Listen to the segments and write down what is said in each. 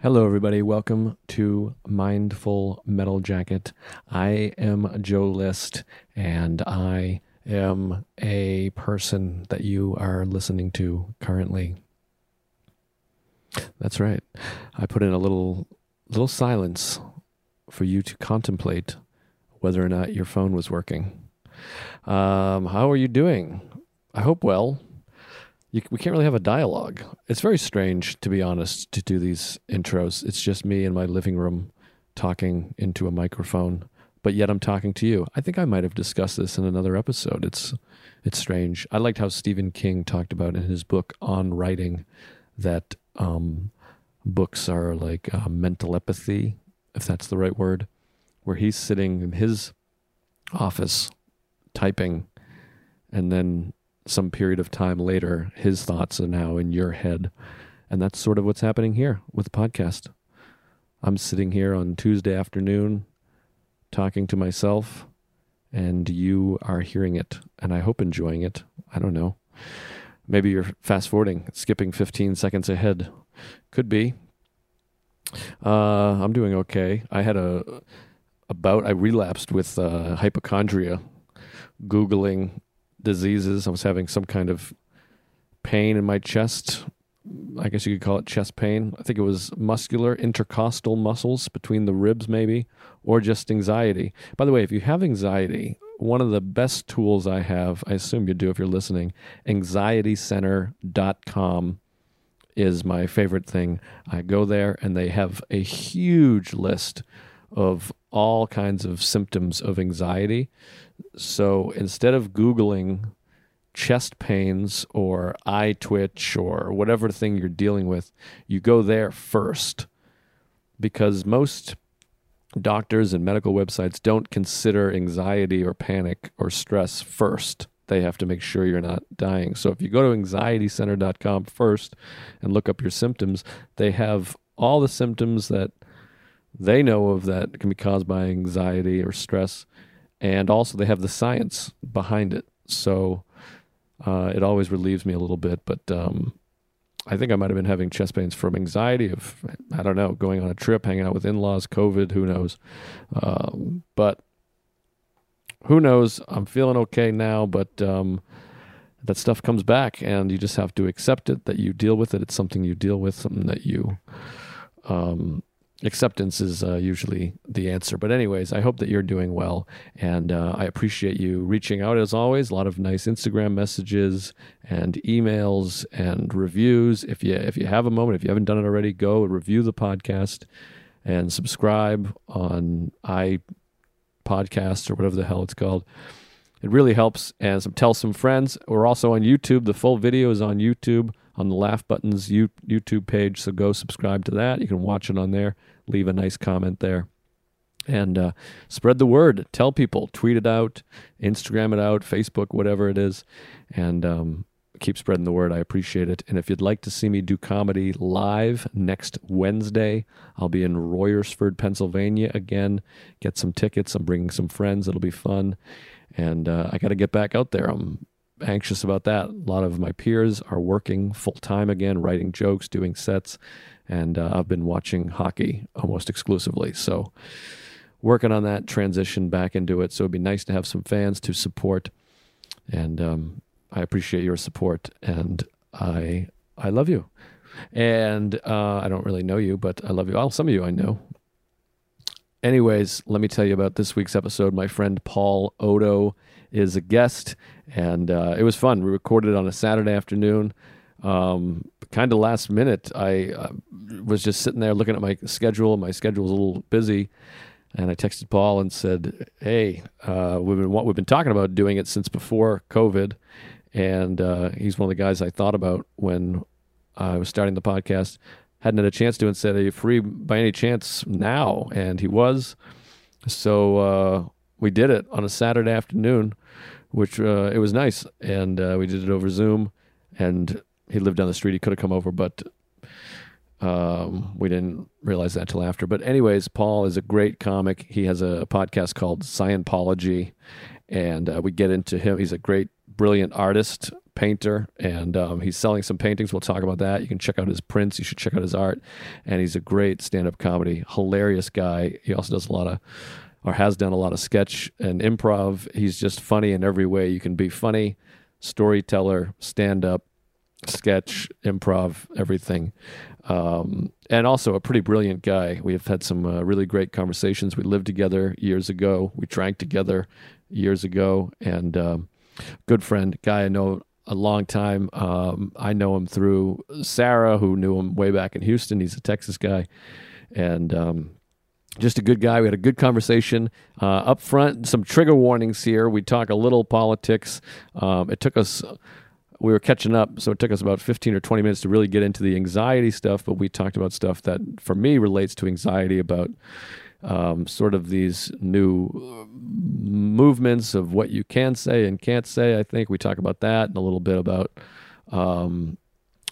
Hello, everybody. Welcome to Mindful Metal Jacket. I am Joe List, and I am a person that you are listening to currently. That's right. I put in a little little silence for you to contemplate whether or not your phone was working. Um, how are you doing? I hope well. You, we can't really have a dialogue. It's very strange, to be honest, to do these intros. It's just me in my living room talking into a microphone, but yet I'm talking to you. I think I might have discussed this in another episode. It's it's strange. I liked how Stephen King talked about in his book on writing that um, books are like uh, mental empathy, if that's the right word, where he's sitting in his office typing, and then some period of time later, his thoughts are now in your head. And that's sort of what's happening here with the podcast. I'm sitting here on Tuesday afternoon talking to myself, and you are hearing it, and I hope enjoying it. I don't know. Maybe you're fast forwarding, skipping 15 seconds ahead. Could be. Uh, I'm doing okay. I had a about I relapsed with uh, hypochondria, googling diseases. I was having some kind of pain in my chest. I guess you could call it chest pain. I think it was muscular intercostal muscles between the ribs, maybe, or just anxiety. By the way, if you have anxiety, one of the best tools I have, I assume you do if you're listening, anxietycenter.com is my favorite thing. I go there and they have a huge list of all kinds of symptoms of anxiety. So instead of Googling chest pains or eye twitch or whatever thing you're dealing with, you go there first because most doctors and medical websites don't consider anxiety or panic or stress first. They have to make sure you're not dying. So if you go to anxietycenter.com first and look up your symptoms, they have all the symptoms that they know of that can be caused by anxiety or stress and also they have the science behind it. So uh, it always relieves me a little bit. But um, I think I might have been having chest pains from anxiety of I don't know going on a trip, hanging out with in-laws, COVID, who knows. Um, but who knows? I'm feeling okay now, but um, that stuff comes back, and you just have to accept it. That you deal with it. It's something you deal with, something that you um, acceptance is uh, usually the answer. But, anyways, I hope that you're doing well. And uh, I appreciate you reaching out as always. A lot of nice Instagram messages and emails and reviews. If you, if you have a moment, if you haven't done it already, go review the podcast and subscribe on iPodcast or whatever the hell it's called. It really helps. And some, tell some friends. We're also on YouTube. The full video is on YouTube on the Laugh Button's YouTube page. So go subscribe to that. You can watch it on there. Leave a nice comment there. And uh, spread the word. Tell people. Tweet it out. Instagram it out. Facebook, whatever it is. And um, keep spreading the word. I appreciate it. And if you'd like to see me do comedy live next Wednesday, I'll be in Royersford, Pennsylvania again. Get some tickets. I'm bringing some friends. It'll be fun. And uh, I got to get back out there. I'm anxious about that. A lot of my peers are working full time again, writing jokes, doing sets, and uh, I've been watching hockey almost exclusively. So, working on that transition back into it. So, it'd be nice to have some fans to support, and um, I appreciate your support, and I I love you. And uh, I don't really know you, but I love you. Well, some of you I know. Anyways, let me tell you about this week's episode. My friend Paul Oddo is a guest, and uh, it was fun. We recorded on a Saturday afternoon. Um, kind of last minute, I uh, was just sitting there looking at my schedule. My schedule was a little busy, and I texted Paul and said, "Hey, uh, we've been we've been talking about doing it since before COVID, and uh, he's one of the guys I thought about when I was starting the podcast. Hadn't had a chance to, and said, "Are you free by any chance now?" And he was. So uh, we did it on a Saturday afternoon, which uh, it was nice, and uh, we did it over Zoom. And he lived down the street; he could have come over, but um, we didn't realize that till after. But anyways, Paul is a great comic. He has a podcast called Scienpaulogy, and uh, we get into him. He's a great, brilliant artist, painter, and um, he's selling some paintings. We'll talk about that. You can check out his prints. You should check out his art, and he's a great stand-up comedy, hilarious guy. He also does a lot of, or has done a lot of sketch and improv. He's just funny in every way you can be funny, storyteller, stand-up, sketch, improv, everything. Um, and also a pretty brilliant guy. We have had some uh, really great conversations. We lived together years ago. We drank together years ago, and um, good friend, guy I know a long time. Um, I know him through Sarah, who knew him way back in Houston. He's a Texas guy, and um, just a good guy. We had a good conversation uh, up front. Some trigger warnings here. We talk a little politics. Um, it took us we were catching up, so it took us about 15 or 20 minutes to really get into the anxiety stuff. But we talked about stuff that, for me, relates to anxiety about um, sort of these new uh, movements of what you can say and can't say. I think we talk about that and a little bit about um,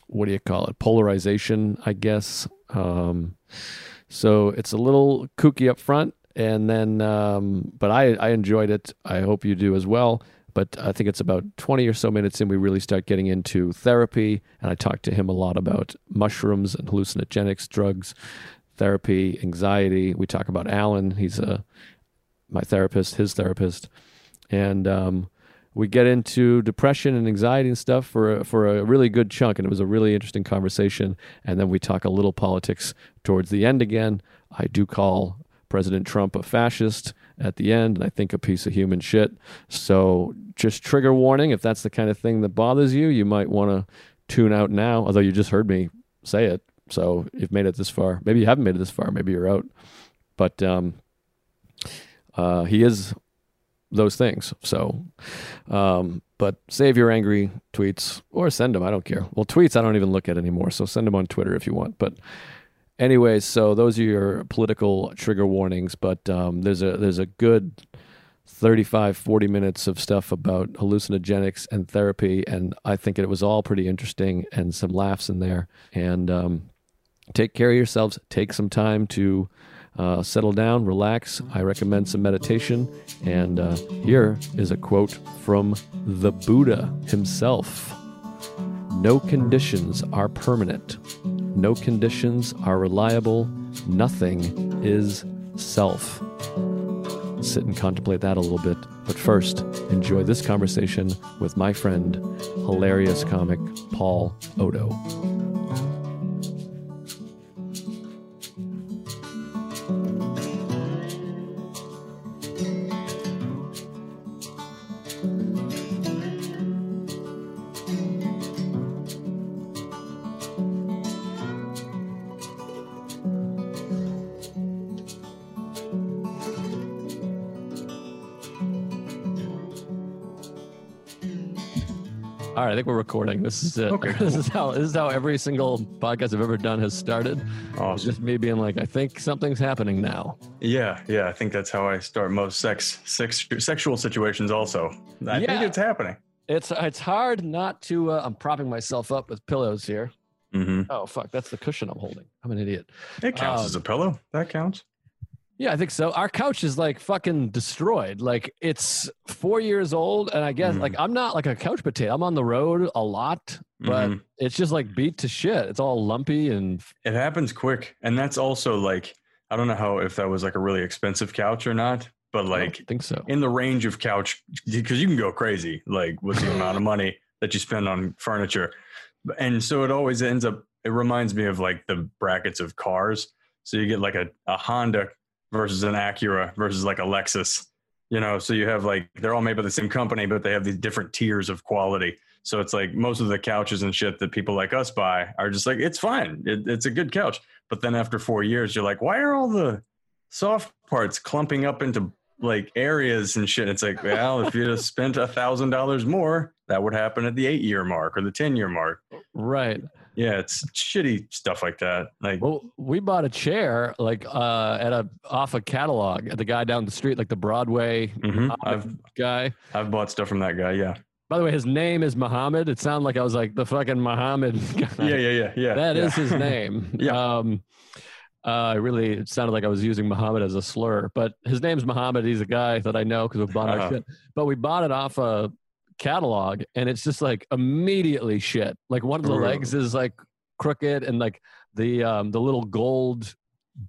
what do you call it? Polarization, I guess. Um, so it's a little kooky up front, and then, um, but I, I enjoyed it. I hope you do as well. But I think it's about 20 or so minutes in, we really start getting into therapy. And I talked to him a lot about mushrooms and hallucinogenics, drugs, therapy, anxiety. We talk about Alan. He's a, my therapist, his therapist. And um, we get into depression and anxiety and stuff for a, for a really good chunk. And it was a really interesting conversation. And then we talk a little politics towards the end again. I do call President Trump a fascist at the end, and I think a piece of human shit. So just trigger warning if that's the kind of thing that bothers you, you might want to tune out now. Although you just heard me say it, so you've made it this far. Maybe you haven't made it this far. Maybe you're out. But um, uh, he is those things. So, um, but save your angry tweets or send them. I don't care. Well, tweets I don't even look at anymore. So send them on Twitter if you want. But anyways, so those are your political trigger warnings. But um, there's a there's a good 35, 40 minutes of stuff about hallucinogenics and therapy, and I think it was all pretty interesting and some laughs in there. And um, take care of yourselves. Take some time to. Uh, settle down, relax. I recommend some meditation. And uh, here is a quote from the Buddha himself No conditions are permanent. No conditions are reliable. Nothing is self. Sit and contemplate that a little bit. But first, enjoy this conversation with my friend, hilarious comic Paul Oddo. All right, I think we're recording. This is it. Okay, This is how this is how every single podcast I've ever done has started. It's Awesome. just me being like, I think something's happening now. Yeah, yeah. I think that's how I start most sex, sex sexual situations. Also, I Yeah. think it's happening. It's it's hard not to. Uh, I'm propping myself up with pillows here. hmm Oh fuck, that's the cushion I'm holding. I'm an idiot. It counts Um, as a pillow. That counts. Yeah, I think so. Our couch is like fucking destroyed. Like it's four years old, and I guess Mhm. like I'm not like a couch potato. I'm on the road a lot, but Mhm. it's just like beat to shit. It's all lumpy and It happens quick, and that's also like I don't know how if that was like a really expensive couch or not, but like don't think so. in the range of couch because you can go crazy like with the amount of money that you spend on furniture and so it always ends up it reminds me of like the brackets of cars so you get like a, a honda versus an acura versus like a lexus you know so you have like they're all made by the same company but they have these different tiers of quality so it's like most of the couches and shit that people like us buy are just like it's fine it, it's a good couch but then after four years you're like why are all the soft parts clumping up into like areas and shit. It's like, well, if you'd have spent a thousand dollars more, that would happen at the eight year mark or the 10 year mark. Right. Yeah, it's shitty stuff like that. Like, Well, we bought a chair like uh at a off a catalog at the guy down the street, like the Broadway mhm, I've guy. I've bought stuff from that guy. Yeah. By the way, his name is Muhammad. It sounded like I was like the fucking Muhammad guy. Yeah, yeah, yeah, yeah. That yeah. is his name. Yeah. Um, uh, it really it sounded like I was using Muhammad as a slur, but his name's Muhammad. He's a guy that I know because we bought our Uh-huh. shit. But we bought it off a catalog and it's just like immediately shit. Like one of the legs is like crooked and like the um the little gold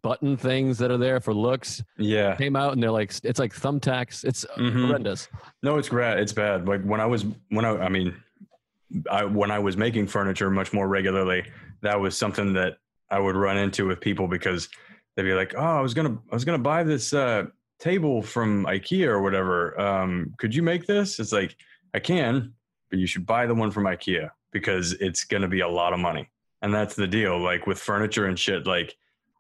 button things that are there for looks Yeah. came out and they're like it's like thumbtacks. It's Mhm. horrendous. No, it's bad. It's bad. Like when I was when I I mean, I when I was making furniture much more regularly, that was something that I would run into with people because they'd be like, "Oh, I was gonna I was gonna buy this uh, table from IKEA or whatever. Um, could you make this?" It's like I can, but you should buy the one from IKEA because it's gonna be a lot of money. And that's the deal. Like with furniture and shit, like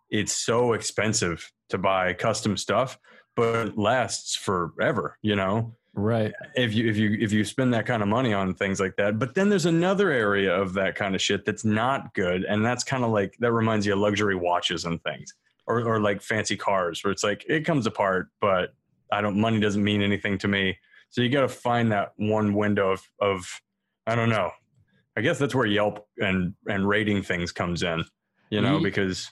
it's so expensive to buy custom stuff, but it lasts forever. You know Right. if you if you if you spend that kind of money on things like that but then there's another area of that kind of shit that's not good and that's kind of like that reminds you of luxury watches and things or or like fancy cars where it's like it comes apart but i don't money doesn't mean anything to me so you got to find that one window of of i don't know. I guess that's where yelp and and rating things comes in you know because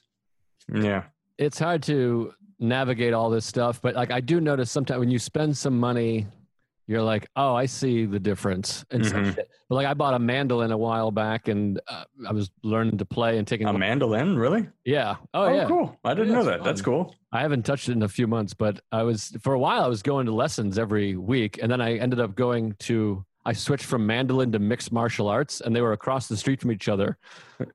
yeah. it's hard to navigate all this stuff, but like I do notice sometimes when you spend some money, you're like, oh, I see the difference and Mhm. shit. But like I bought a mandolin a while back, and uh, I was learning to play and taking. a mandolin really yeah. Oh, yeah. cool i didn't Yeah, know that that's cool I haven't touched it in a few months, but I was for a while. I was going to lessons every week, and then I ended up going to. I switched from mandolin to mixed martial arts, and they were across the street from each other,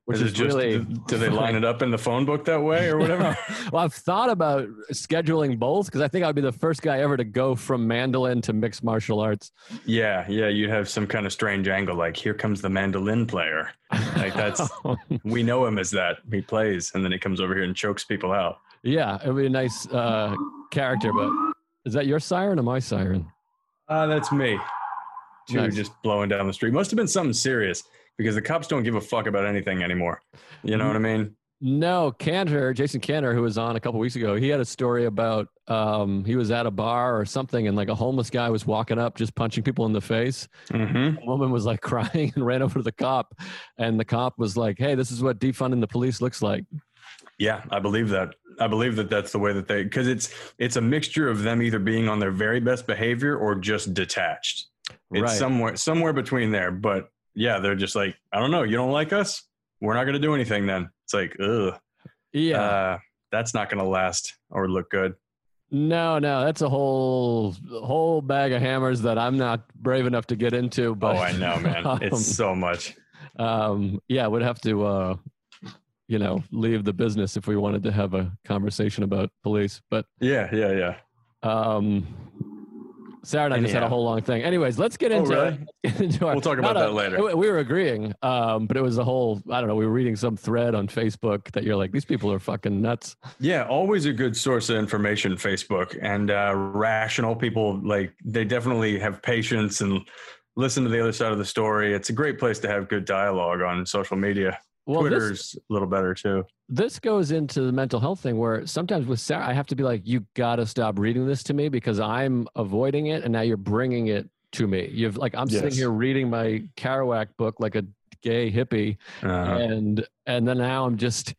which Is is, just, really. do they line it up in the phone book that way or whatever? well, I've thought about scheduling both because I think I'd be the first guy ever to go from mandolin to mixed martial arts. yeah, yeah, you'd have some kind of strange angle, like here comes the mandolin player. Like that's we know him as that. He plays, and then he comes over here and chokes people out. yeah, it would be a nice uh, character. But is that your siren or my siren? Ah, that's me. Two Nice. just blowing down the street. Must have been something serious because the cops don't give a fuck about anything anymore. You know what I mean? No, Cantor, Jason Cantor, who was on a couple weeks ago, he had a story about um, he was at a bar or something, and like a homeless guy was walking up, just punching people in the face. Mm-hmm. A woman was like crying and ran over to the cop, and the cop was like, "Hey, this is what defunding the police looks like." Yeah, I believe that. I believe that that's the way that they because it's it's a mixture of them either being on their very best behavior or just detached. It's right. somewhere somewhere between there. But yeah, they're just like, I don't know, you don't like us? We're not gonna do anything then. It's like, ugh. yeah. Uh, that's not gonna last or look good. No, no, that's a whole whole bag of hammers that I'm not brave enough to get into. But oh, I know, man. It's so much. um, yeah, we'd have to, uh, you know, leave the business if we wanted to have a conversation about police. But Yeah, yeah, yeah. um, Sarah and I just had a whole long thing. Anyways, let's get into, Oh, into. really? let's get into our- We'll talk about that later. we- We were agreeing, um, but it was a whole. I don't know. We were reading some thread on Facebook that you're like, these people are fucking nuts. Yeah, always a good source of information, Facebook. And uh, rational people, like, they definitely have patience and listen to the other side of the story. It's a great place to have good dialogue on social media. Well, this, Twitter's a little better too. this goes into the mental health thing where sometimes with Sarah, I have to be like, you got to stop reading this to me because I'm avoiding it. And now you're bringing it to me. You've like, I'm sitting here reading my Kerouac book like a gay hippie. Uh, And, and then now I'm just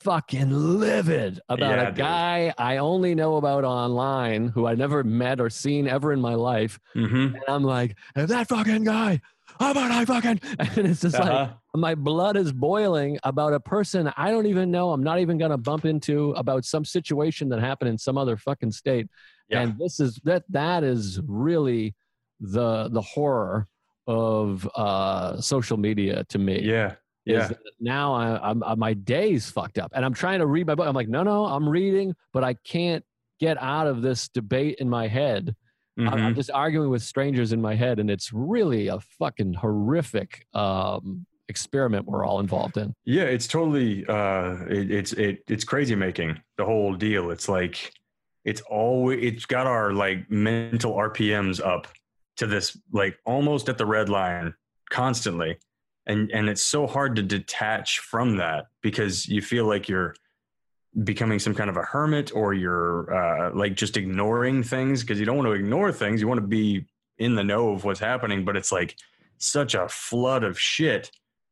fucking livid about Yeah, a dude. guy I only know about online who I never met or seen ever in my life. mhm. And I'm like, that fucking guy, how about I fucking, and it's just like, Uh-huh. my blood is boiling about a person I don't even know. I'm not even going to bump into about some situation that happened in some other fucking state. Yeah. And this is that that is really the the horror of uh, social media to me. yeah, yeah. now I, I'm, i my day's fucked up, and I'm trying to read my book. I'm like, no, no, I'm reading, but I can't get out of this debate in my head. I'm, I'm just arguing with strangers in my head, and it's really a fucking horrific um, experiment we're all involved in. Yeah, it's totally uh it, it's it it's crazy making the whole deal. It's like it's always it's got our like mental RPMs up to this like almost at the red line constantly. And and it's so hard to detach from that because you feel like you're becoming some kind of a hermit or you're uh like just ignoring things because you don't want to ignore things. You want to be in the know of what's happening, but it's like such a flood of shit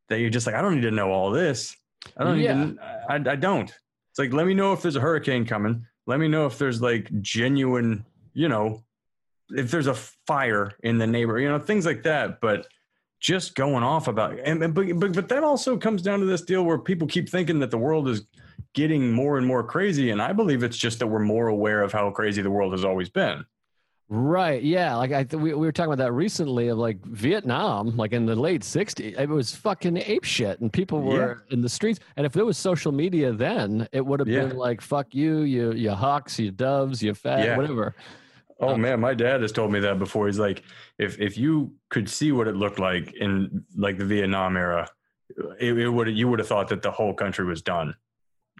that you're just like, I don't need to know all this. I don't Yeah. even, I, I don't. It's like, let me know if there's a hurricane coming. Let me know if there's like genuine, you know, if there's a fire in the neighbor, you know, things like that. But just going off about and, and but, but but that also comes down to this deal where people keep thinking that the world is getting more and more crazy, and I believe it's just that we're more aware of how crazy the world has always been. Right. Yeah. Like I, th- we, we were talking about that recently of like Vietnam, like in the late '60s, it was fucking ape shit, and people were in the streets. And if there was social media then, it would have Yeah. been like "fuck you, you, you hawks, you doves, you fat, Yeah. whatever." Oh Um, man, my dad has told me that before. He's like, if if you could see what it looked like in like the Vietnam era, it, it would you would have thought that the whole country was done.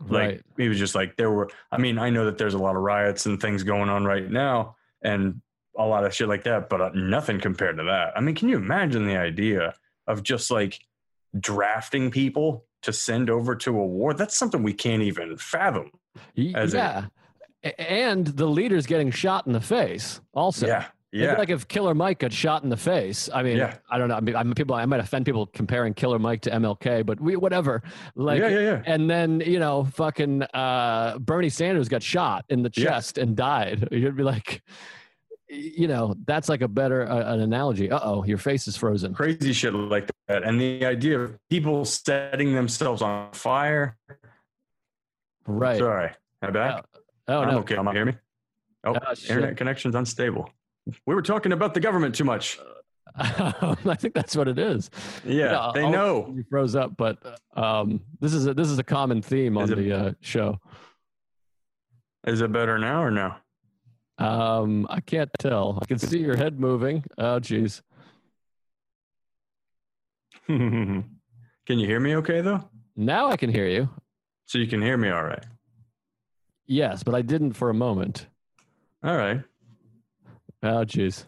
Like right. he was just like there were. I mean, I know that there's a lot of riots and things going on right now, and a lot of shit like that, but uh, nothing compared to that. I mean, can you imagine the idea of just like drafting people to send over to a war? That's something we can't even fathom. Yeah. A- and the leader's getting shot in the face. Also, yeah, It'd yeah. be like if Killer Mike got shot in the face. I mean, Yeah. I don't know. I mean, I'm people. I might offend people comparing Killer Mike to MLK, but we whatever. Like, yeah, yeah, yeah. and then you know, fucking uh, Bernie Sanders got shot in the Yeah. chest and died. You'd be like, you know, that's like a better uh, an analogy. Uh oh, your face is frozen. crazy shit like that. And the idea of people setting themselves on fire. Right. Sorry, am I back? Oh I'm no. okay. Am I hear me? Oh, Oh, shit. internet connection's unstable. We were talking about the government too much. I think that's what it is. Yeah, Yeah, they I'll- know. You froze up, but um, this is a, this is a common theme on it- the uh, show. Is it better now or no? Um, I can't tell. I can see your head moving. Oh, geez. can you hear me okay though? Now I can hear you. So you can hear me all right. Yes, but I didn't for a moment. All right. Oh, geez.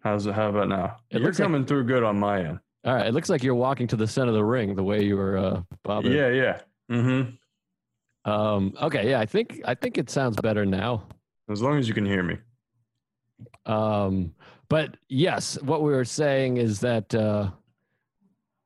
How's it? How about now? It You're looks like- coming through good on my end. All right. It looks like you're walking to the center of the ring the way you were uh, bobbing. Yeah, yeah. Mm-hmm. Um, okay. Yeah. I think I think it sounds better now. As long as you can hear me. Um, but yes, what we were saying is that uh,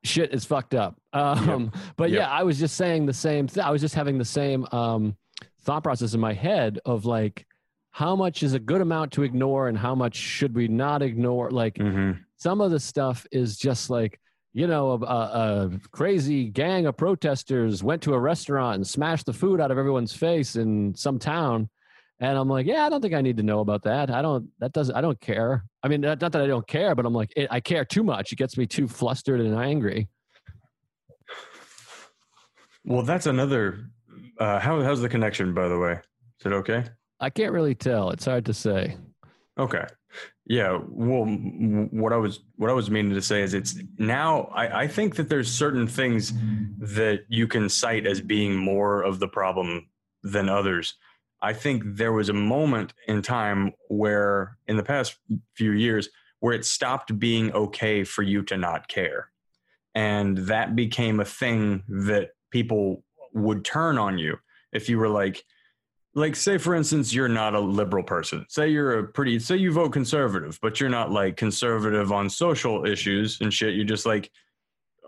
shit is fucked up. Um, But Yep. yeah, I was just saying the same thing. I was just having the same um, thought process in my head of like, how much is a good amount to ignore and how much should we not ignore? Like, Mm-hmm. some of the stuff is just like, you know, a, a, a crazy gang of protesters went to a restaurant and smashed the food out of everyone's face in some town. And I'm like, yeah, I don't think I need to know about that. I don't, that doesn't, I don't care. I mean, not, not that I don't care, but I'm like, it, I care too much. It gets me too flustered and angry. Well, that's another. Uh, how how's the connection, by the way? Is it okay? I can't really tell. It's hard to say. Okay. Yeah. Well, what I was what I was meaning to say is it's now I, I think that there's certain things that you can cite as being more of the problem than others. I think there was a moment in time where in the past few years where it stopped being okay for you to not care. And that became a thing that people would turn on you if you were like like say for instance you're not a liberal person. Say you're a pretty say you vote conservative but you're not like conservative on social issues and shit. You're just like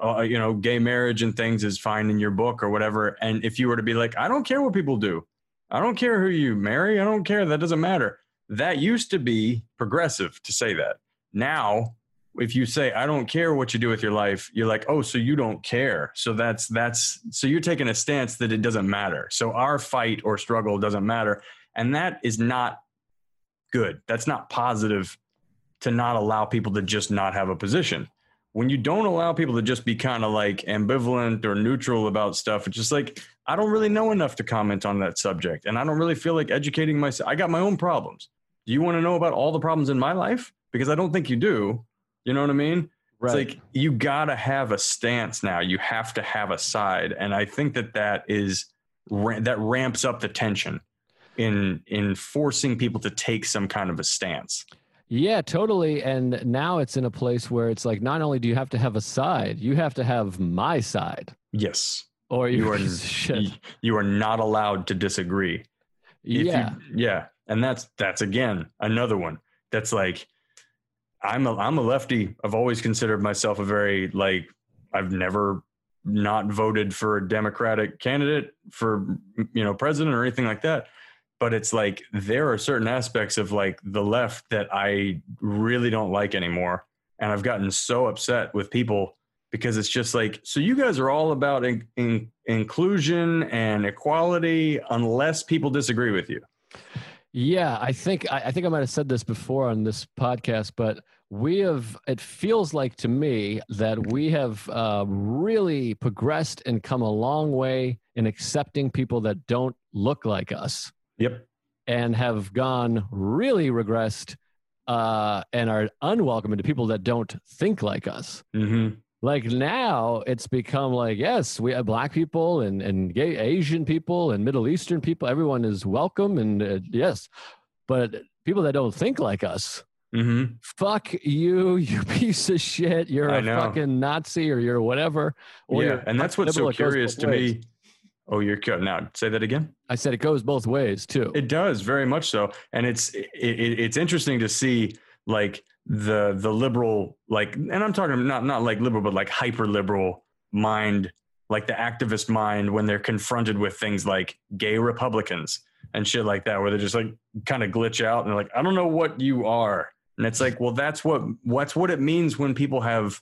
uh, you know gay marriage and things is fine in your book or whatever. And if you were to be like i don't care what people do. I don't care who you marry. I don't care. That doesn't matter. That used to be progressive to say that. Now if you say i don't care what you do with your life you're like oh so you don't care. So that's that's so you're taking a stance that it doesn't matter. So our fight or struggle doesn't matter. And that is not good. That's not positive to not allow people to just not have a position. When you don't allow people to just be kind of like ambivalent or neutral about stuff it's just like i don't really know enough to comment on that subject. And i don't really feel like educating myself i got my own problems. Do you want to know about all the problems in my life? Because i don't think you do you know what i mean Right. it's like you gotta have a stance now. You have to have a side, and I think that that is that ramps up the tension in in forcing people to take some kind of a stance. Yeah, totally. And now it's in a place where it's like not only do you have to have a side, you have to have my side, Yes, or You are-. You are not allowed to disagree. If yeah, you, yeah, and that's that's again another one that's like I'm a I'm a lefty. I've always considered myself a very like I've never not voted for a Democratic candidate for you know president or anything like that. but it's like there are certain aspects of like the left that I really don't like anymore. And I've gotten so upset with people because it's just like, so you guys are all about in, in, inclusion and equality unless people disagree with you. Yeah, I think I, I think I might have said this before on this podcast, but we have. It feels like to me that we have uh, really progressed and come a long way in accepting people that don't look like us. Yep. And have gone really regressed uh, and are unwelcome to people that don't think like us. Mm-hmm. Like now, it's become like yes, we have black people and and gay Asian people and Middle Eastern people. Everyone is welcome and uh, yes, but people that don't think like us, Mm-hmm. fuck you, you piece of shit. You're I a know. fucking Nazi or you're whatever. Or Yeah. you're And that's what's so liberal. It goes curious to ways. me. Oh, you're cutting out. Say that again. I said it goes both ways too. It does very much so, and it's it, it, it's interesting to see like the the liberal like, and I'm talking not not like liberal, but like hyper liberal mind, like the activist mind when they're confronted with things like gay Republicans and shit like that, where they're just like kind of glitch out and they're like, I don't know what you are, and it's like, well, that's what what's what it means when people have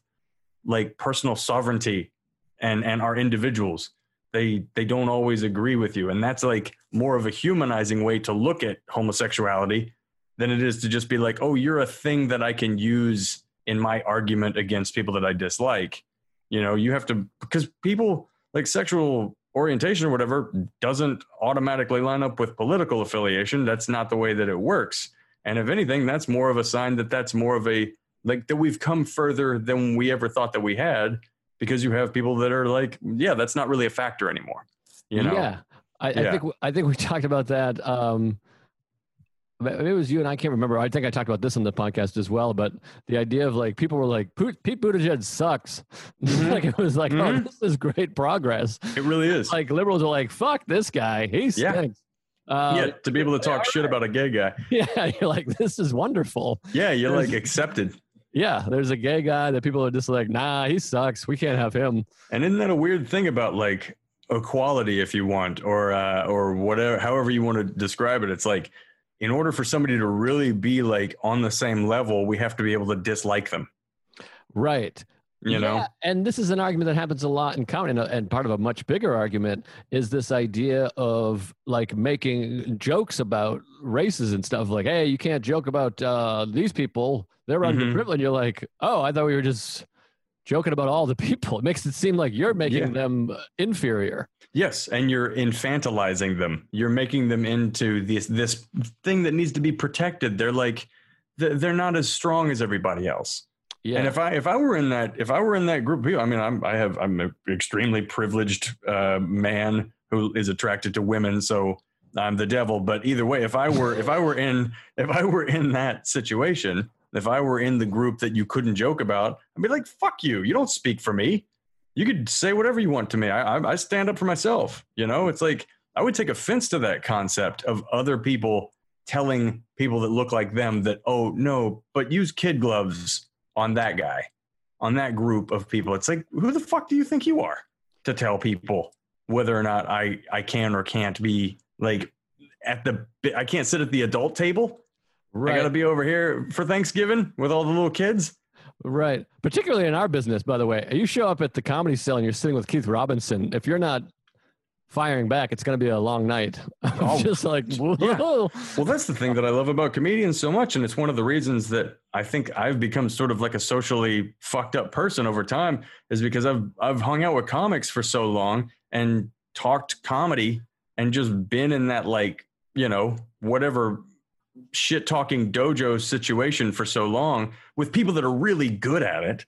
like personal sovereignty and and are individuals. They they don't always agree with you. And that's like more of a humanizing way to look at homosexuality than it is to just be like oh you're a thing that i can use in my argument against people that i dislike. You know you have to because people like sexual orientation or whatever doesn't automatically line up with political affiliation. That's not the way that it works and if anything that's more of a sign that that's more of a like that we've come further than we ever thought that we had because you have people that are like, yeah, that's not really a factor anymore. You know? Yeah, I, I think I think we talked about that. Um, it was you and I can't remember. I think I talked about this on the podcast as well. But the idea of like people were like, "Pete Buttigieg sucks." Mhm. like it was like, "Oh, Mhm. this is great progress." It really is. Like liberals are like, "Fuck this guy, he Yeah. Stinks." Uh, yeah, to be able to talk shit about a gay guy. yeah, you're like, "This is wonderful." Yeah, you're like accepted. Yeah, there's a gay guy that people are just like, "Nah, he sucks. We can't have him." And isn't that a weird thing about like equality, if you want, or uh, or whatever, however you want to describe it? It's like in order for somebody to really be like on the same level, we have to be able to dislike them. Right. You know? Yeah, and this is an argument that happens a lot in comedy, and, uh, and part of a much bigger argument is this idea of like making jokes about races and stuff. Like, hey, you can't joke about uh, these people; they're Mhm. underprivileged. And you're like, oh, I thought we were just joking about all the people. It makes it seem like you're making Yeah. them inferior. Yes, and you're infantilizing them. You're making them into this this thing that needs to be protected. They're like they're not as strong as everybody else. Yeah, And if I if I were in that if I were in that group of people, I mean, I'm I have I'm an extremely privileged uh, man who is attracted to women, so I'm the devil. But either way, if I were if I were in if I were in that situation, if I were in the group that you couldn't joke about, I'd be like, "Fuck you! You don't speak for me. You could say whatever you want to me. I I, I stand up for myself. You know, it's like I would take offense to that concept of other people telling people that look like them that oh no, but use kid gloves on that guy, on that group of people. It's like, who the fuck do you think you are to tell people whether or not I I can or can't be like at the I can't sit at the adult table. right, I got to be over here for Thanksgiving with all the little kids. right. Particularly in our business, by the way, you show up at the comedy cell and you're sitting with Keith Robinson. If you're not firing back, it's going to be a long night. Oh, just like, yeah. Well, that's the thing that I love about comedians so much. And it's one of the reasons that I think I've become sort of like a socially fucked up person over time is because I've I've hung out with comics for so long and talked comedy and just been in that like, you know, whatever shit talking dojo situation for so long with people that are really good at it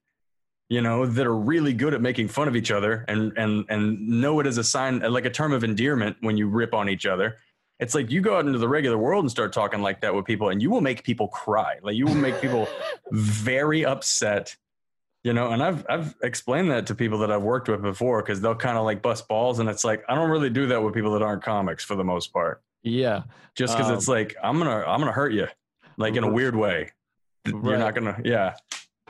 you know that are really good at making fun of each other and and and know it as a sign like a term of endearment when you rip on each other. It's like you go out into the regular world and start talking like that with people and you will make people cry. Like you will make people very upset you know and i've i've explained that to people that i've worked with before because they'll kind of like bust balls and it's like i don't really do that with people that aren't comics for the most part. Yeah. just because Um, it's like i'm gonna i'm gonna hurt you like in a weird way. You're not gonna yeah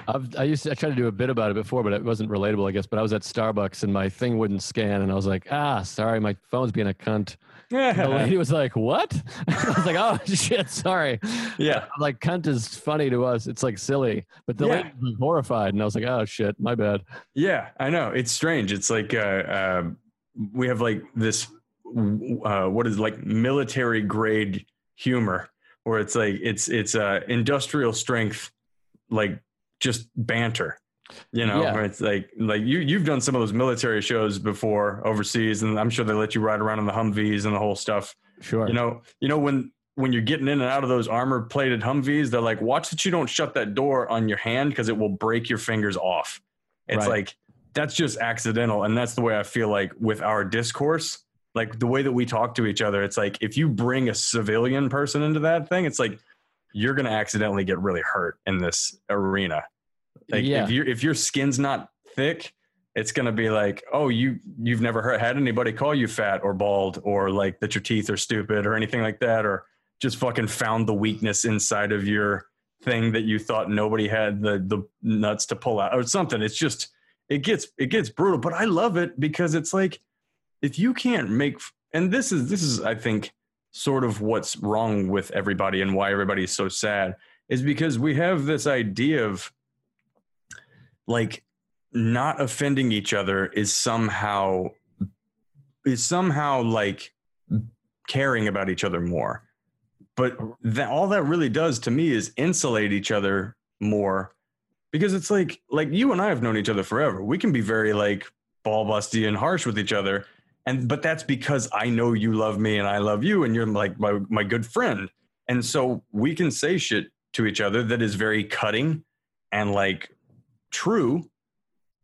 I've, I used to I tried to do a bit about it before, but it wasn't relatable, I guess. But I was at Starbucks and my thing wouldn't scan, and I was like, "Ah, sorry, my phone's being a cunt." the lady was like, "What?" I was like, "Oh shit, sorry." Yeah, I'm like cunt is funny to us. It's like silly, but the Yeah. lady was horrified, and I was like, "Oh shit, my bad." yeah, I know. It's strange. It's like uh, uh, we have like this uh, what is like military grade humor, where it's like it's it's uh, industrial strength, like just banter. You know, Yeah. it's like like you you've done some of those military shows before overseas, and I'm sure they let you ride around in the Humvees and the whole stuff. Sure. You know, you know when when you're getting in and out of those armor plated Humvees, they're like, watch that you don't shut that door on your hand because it will break your fingers off. It's Right. like that's just accidental, and that's the way I feel like with our discourse. Like the way that we talk to each other, it's like if you bring a civilian person into that thing, it's like you're gonna accidentally get really hurt in this arena. Like Yeah. if you if your skin's not thick, it's gonna be like, oh, you you've never heard, had anybody call you fat or bald or like that your teeth are stupid or anything like that, or just fucking found the weakness inside of your thing that you thought nobody had the the nuts to pull out or something. It's just it gets it gets brutal, but I love it because it's like if you can't make and this is this is I think sort of what's wrong with everybody and why everybody is so sad is because we have this idea of like not offending each other is somehow is somehow like caring about each other more. But that all that really does to me is insulate each other more because it's like like you and I have known each other forever. We can be very like ball busty and harsh with each other and but that's because I know you love me and I love you and you're like my my good friend and so we can say shit to each other that is very cutting and like true.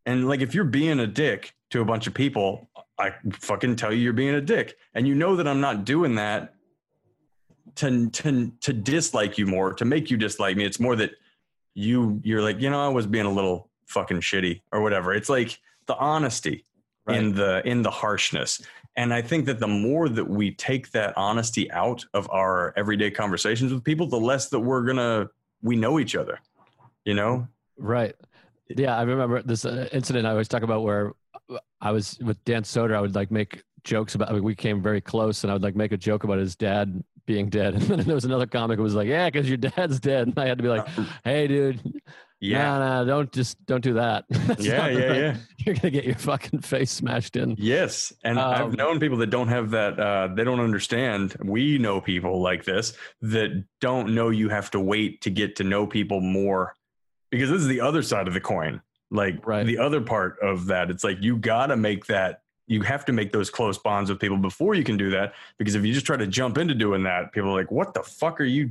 And like if you're being a dick to a bunch of people, I fucking tell you you're being a dick. And you know that I'm not doing that to to to dislike you more, to make you dislike me. It's more that you you're like, you know, I was being a little fucking shitty or whatever. It's like the honesty in the in the harshness. And I think that the more that we take that honesty out of our everyday conversations with people, the less that we're gonna we know each other. You know? Right. Yeah, I remember this uh, incident I always talk about where I was with Dan Soder. I would like make jokes about. I mean, we came very close, and I would like make a joke about his dad being dead. And then there was another comic who was like, "Yeah, because your dad's dead." And I had to be like, "Hey, dude, Yeah. nah, nah, don't just don't do that. Yeah, yeah, right- yeah. You're gonna get your fucking face smashed in." Yes, and Um, I've known people that don't have that. Uh, they don't understand. We know people like this that don't know you have to wait to get to know people more, because this is the other side of the coin. Like Right. the other part of that, it's like you got to make that. You have to make those close bonds with people before you can do that. Because if you just try to jump into doing that, people are like, "What the fuck are you?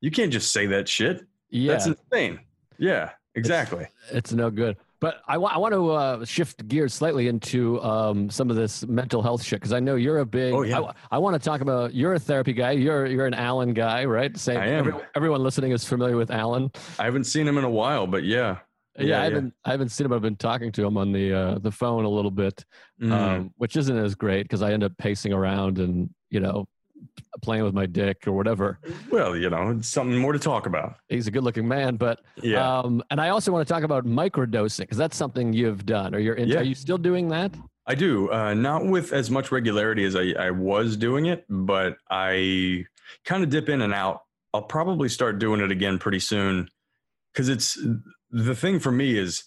You can't just say that shit. Yeah, That's insane." Yeah, exactly. it's no good. But I want I want to uh, shift gears slightly into um, some of this mental health shit because I know you're a big. Oh, yeah. I, want to talk about. You're a therapy guy. You're you're an Alan guy, right? Same. I am. everyone listening is familiar with Alan. I haven't seen him in a while, but yeah, Yeah, I haven't I haven't seen him. I've been talking to him on the uh, the phone a little bit, Mm. um, which isn't as great because I end up pacing around and you know playing with my dick or whatever. well, you know, it's something more to talk about. He's a good looking man, but Yeah. um, and I also want to talk about microdosing because that's something you've done. Or you're into, Yeah. are you still doing that? I do, uh, not with as much regularity as I, I was doing it, but I kind of dip in and out. I'll probably start doing it again pretty soon because it's the thing for me is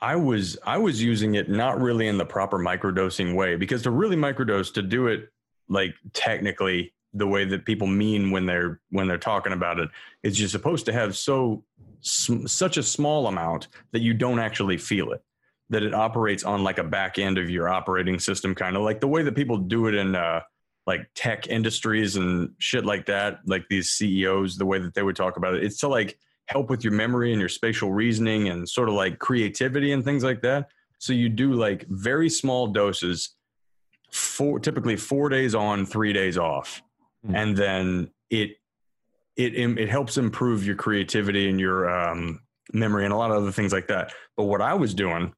I was I was using it not really in the proper microdosing way because to really microdose to do it like technically the way that people mean when they're when they're talking about it is you're supposed to have so such a small amount that you don't actually feel it that it operates on like a back end of your operating system kind of like the way that people do it in uh like tech industries and shit like that like these CEOs the way that they would talk about it. It's to like help with your memory and your spatial reasoning and sort of like creativity and things like that. So you do like very small doses four typically 4 days on 3 days off. Hmm. and then it it it helps improve your creativity and your um memory and a lot of other things like that. But what I was doing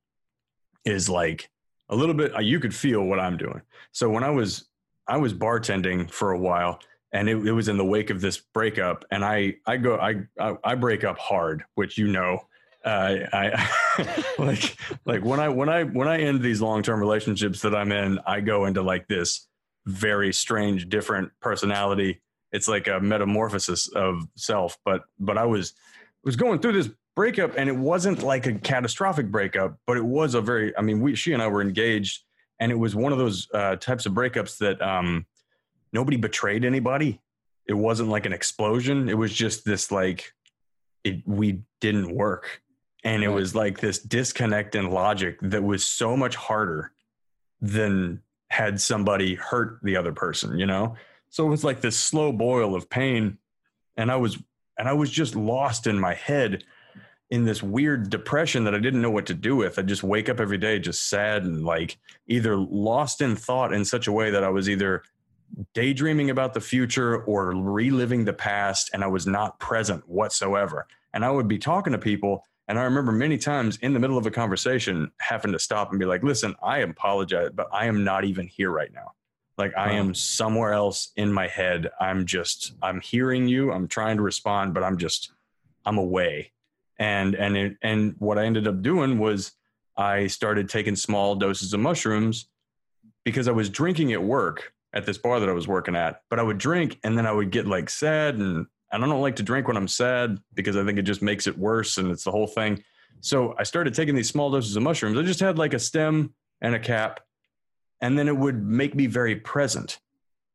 is like a little bit uh, you could feel what i'm doing. So when i was i was bartending for a while and it, it was in the wake of this breakup and i i go I, I i break up hard which you know I like like when I when I when I end these long term relationships that I'm in, I go into like this very strange, different personality. It's like a metamorphosis of self. But but I was was going through this breakup, and it wasn't like a catastrophic breakup, but it was a very. I mean, we she and I were engaged, and it was one of those uh, types of breakups that um, nobody betrayed anybody. It wasn't like an explosion. It was just this like it we didn't work and it uh-huh. was like this disconnect in logic that was so much harder than had somebody hurt the other person you know? So it was like this slow boil of pain and i was and i was just lost in my head in this weird depression that i didn't know what to do with. I just wake up every day just sad and like either lost in thought in such a way that i was either daydreaming about the future or reliving the past and i was not present whatsoever. And i would be talking to people and I remember many times in the middle of a conversation having to stop and be like, listen, I apologize, but I am not even here right now. Like I am somewhere else in my head. I'm just, I'm hearing you. I'm trying to respond, but I'm just, I'm away. And, and, it, and what I ended up doing was I started taking small doses of mushrooms because I was drinking at work at this bar that I was working at, but I would drink and then I would get like sad and and I don't like to drink when I'm sad because I think it just makes it worse and it's the whole thing. So I started taking these small doses of mushrooms. I just had like a stem and a cap, and then it would make me very present.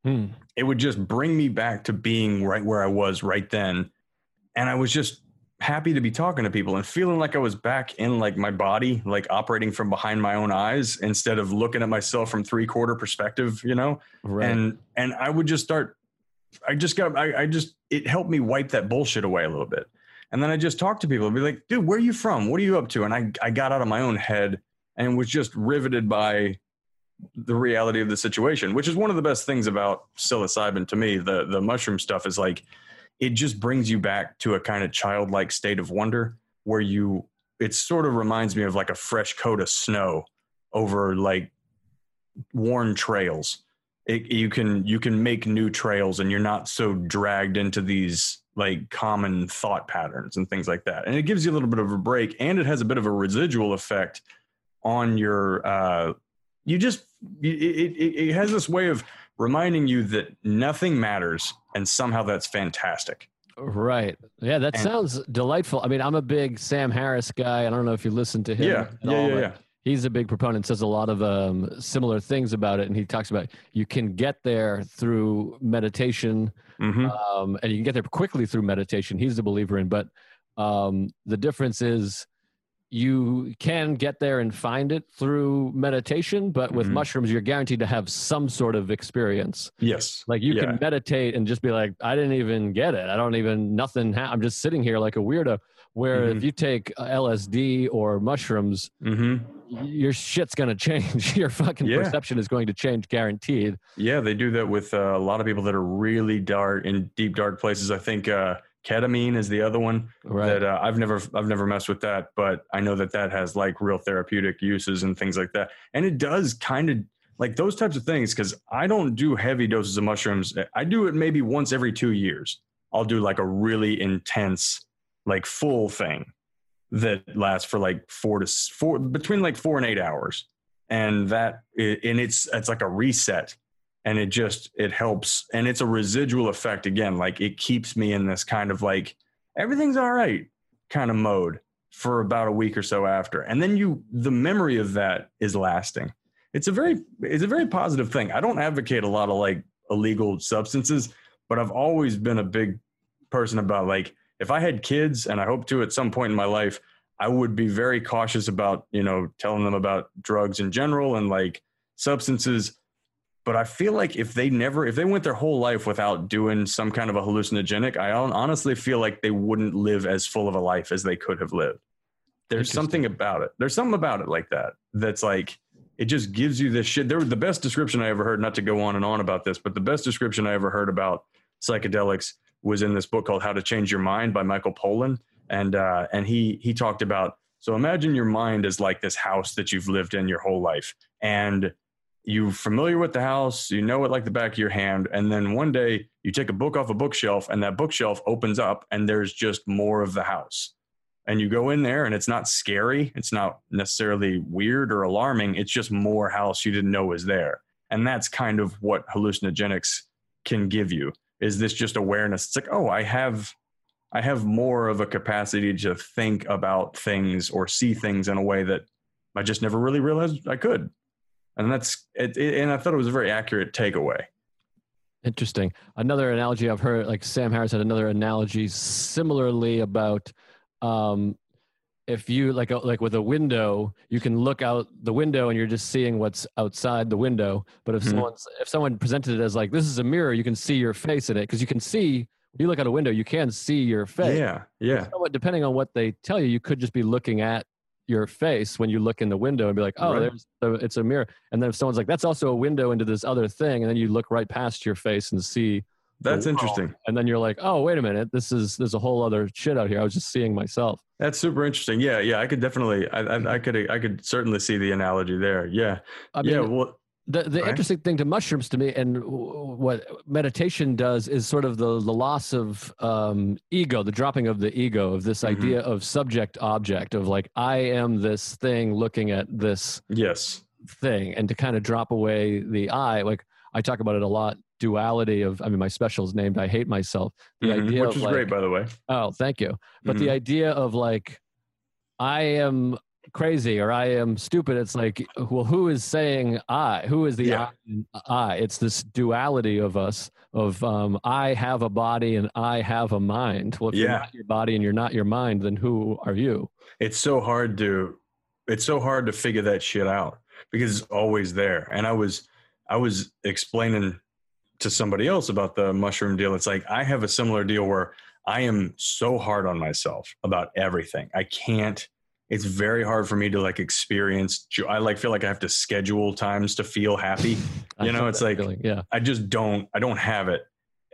Hmm. It would just bring me back to being right where I was right then. And I was just happy to be talking to people and feeling like I was back in like my body, like operating from behind my own eyes instead of looking at myself from three quarter perspective, you know? Right. And and I would just start I just got, I, I just, it helped me wipe that bullshit away a little bit. And then I just talked to people and be like, dude, where are you from? What are you up to? And I, I got out of my own head and was just riveted by the reality of the situation, which is one of the best things about psilocybin to me. The, the mushroom stuff is like, it just brings you back to a kind of childlike state of wonder where you, it sort of reminds me of like a fresh coat of snow over like worn trails it, you can you can make new trails and you're not so dragged into these like common thought patterns and things like that and it gives you a little bit of a break and it has a bit of a residual effect on your uh you just it, it, it has this way of reminding you that nothing matters and somehow that's fantastic Right. Yeah, that and, sounds delightful. I mean, I'm a big Sam Harris guy. I don't know if you listen to him. Yeah. Yeah, all, yeah, yeah he's a big proponent says a lot of um, similar things about it and he talks about you can get there through meditation mm-hmm. um, and you can get there quickly through meditation he's a believer in but um, the difference is you can get there and find it through meditation but with mm-hmm. mushrooms you're guaranteed to have some sort of experience yes like you yeah. can meditate and just be like i didn't even get it i don't even nothing ha- i'm just sitting here like a weirdo where mm-hmm. if you take lsd or mushrooms mm-hmm your shit's going to change. your fucking yeah. perception is going to change, guaranteed. Yeah, they do that with uh, a lot of people that are really dark in deep dark places. I think uh, ketamine is the other one right. that uh, I've never I've never messed with that, but I know that that has like real therapeutic uses and things like that. And it does kind of like those types of things because I don't do heavy doses of mushrooms. I do it maybe once every two years. I'll do like a really intense, like full thing that lasts for like four to four between like four and eight hours. And that and it's it's like a reset. And it just it helps. And it's a residual effect again like it keeps me in this kind of like everything's all right kind of mode for about a week or so after. And then you the memory of that is lasting. It's a very it's a very positive thing. I don't advocate a lot of like illegal substances but i've always been a big person about like if I had kids, and I hope to at some point in my life, I would be very cautious about, you know, telling them about drugs in general and like substances. But I feel like if they never, if they went their whole life without doing some kind of a hallucinogenic, I honestly feel like they wouldn't live as full of a life as they could have lived. There's something about it. There's something about it like that. That's like, it just gives you this shit. There was the best description I ever heard, not to go on and on about this, but the best description I ever heard about psychedelics was in this book called How to Change Your Mind by Michael Pollan, and uh, and he he talked about so imagine your mind is like this house that you've lived in your whole life, and you're familiar with the house, you know it like the back of your hand, and then one day you take a book off a bookshelf, and that bookshelf opens up, and there's just more of the house. and you go in there and it's not scary it's not necessarily weird or alarming it's just more house you didn't know was there. And that's kind of what hallucinogenics can give you is this just awareness? It's like oh i have i have more of a capacity to think about things or see things in a way that i just never really realized i could. And that's it, it and i thought it was a very accurate takeaway. Interesting. Another analogy I've heard, like Sam Harris had another analogy similarly about um, if you like a, like with a window, you can look out the window and you're just seeing what's outside the window. But if mm-hmm. someone's if someone presented it as like this is a mirror, you can see your face in it because you can see. When you look out a window, you can see your face. Yeah, yeah. So, depending on what they tell you, you could just be looking at your face when you look in the window and be like, oh, right. there's a, it's a mirror. And then if someone's like, that's also a window into this other thing, and then you look right past your face and see. That's interesting. And then you're like, oh, wait a minute, this is there's a whole other shit out here. I was just seeing myself. That's super interesting. Yeah, yeah. I could definitely, I, I, I could, I could certainly see the analogy there. Yeah, I mean, yeah. Well, the the right. interesting thing to mushrooms to me and what meditation does is sort of the the loss of um, ego, the dropping of the ego of this mm-hmm. idea of subject object of like I am this thing looking at this yes thing, and to kind of drop away the I. Like I talk about it a lot. Duality of I mean my special is named I hate myself. The mm-hmm. idea which is like, great by the way. Oh, thank you. But mm-hmm. the idea of like I am crazy or I am stupid. It's like, well, who is saying I? Who is the yeah. I, I? It's this duality of us of um, I have a body and I have a mind. Well, if yeah. you're not your body and you're not your mind, then who are you? It's so hard to it's so hard to figure that shit out because it's always there. And I was I was explaining to somebody else about the mushroom deal. It's like I have a similar deal where I am so hard on myself about everything. I can't it's very hard for me to like experience i like feel like i have to schedule times to feel happy you know it's like feeling, yeah i just don't i don't have it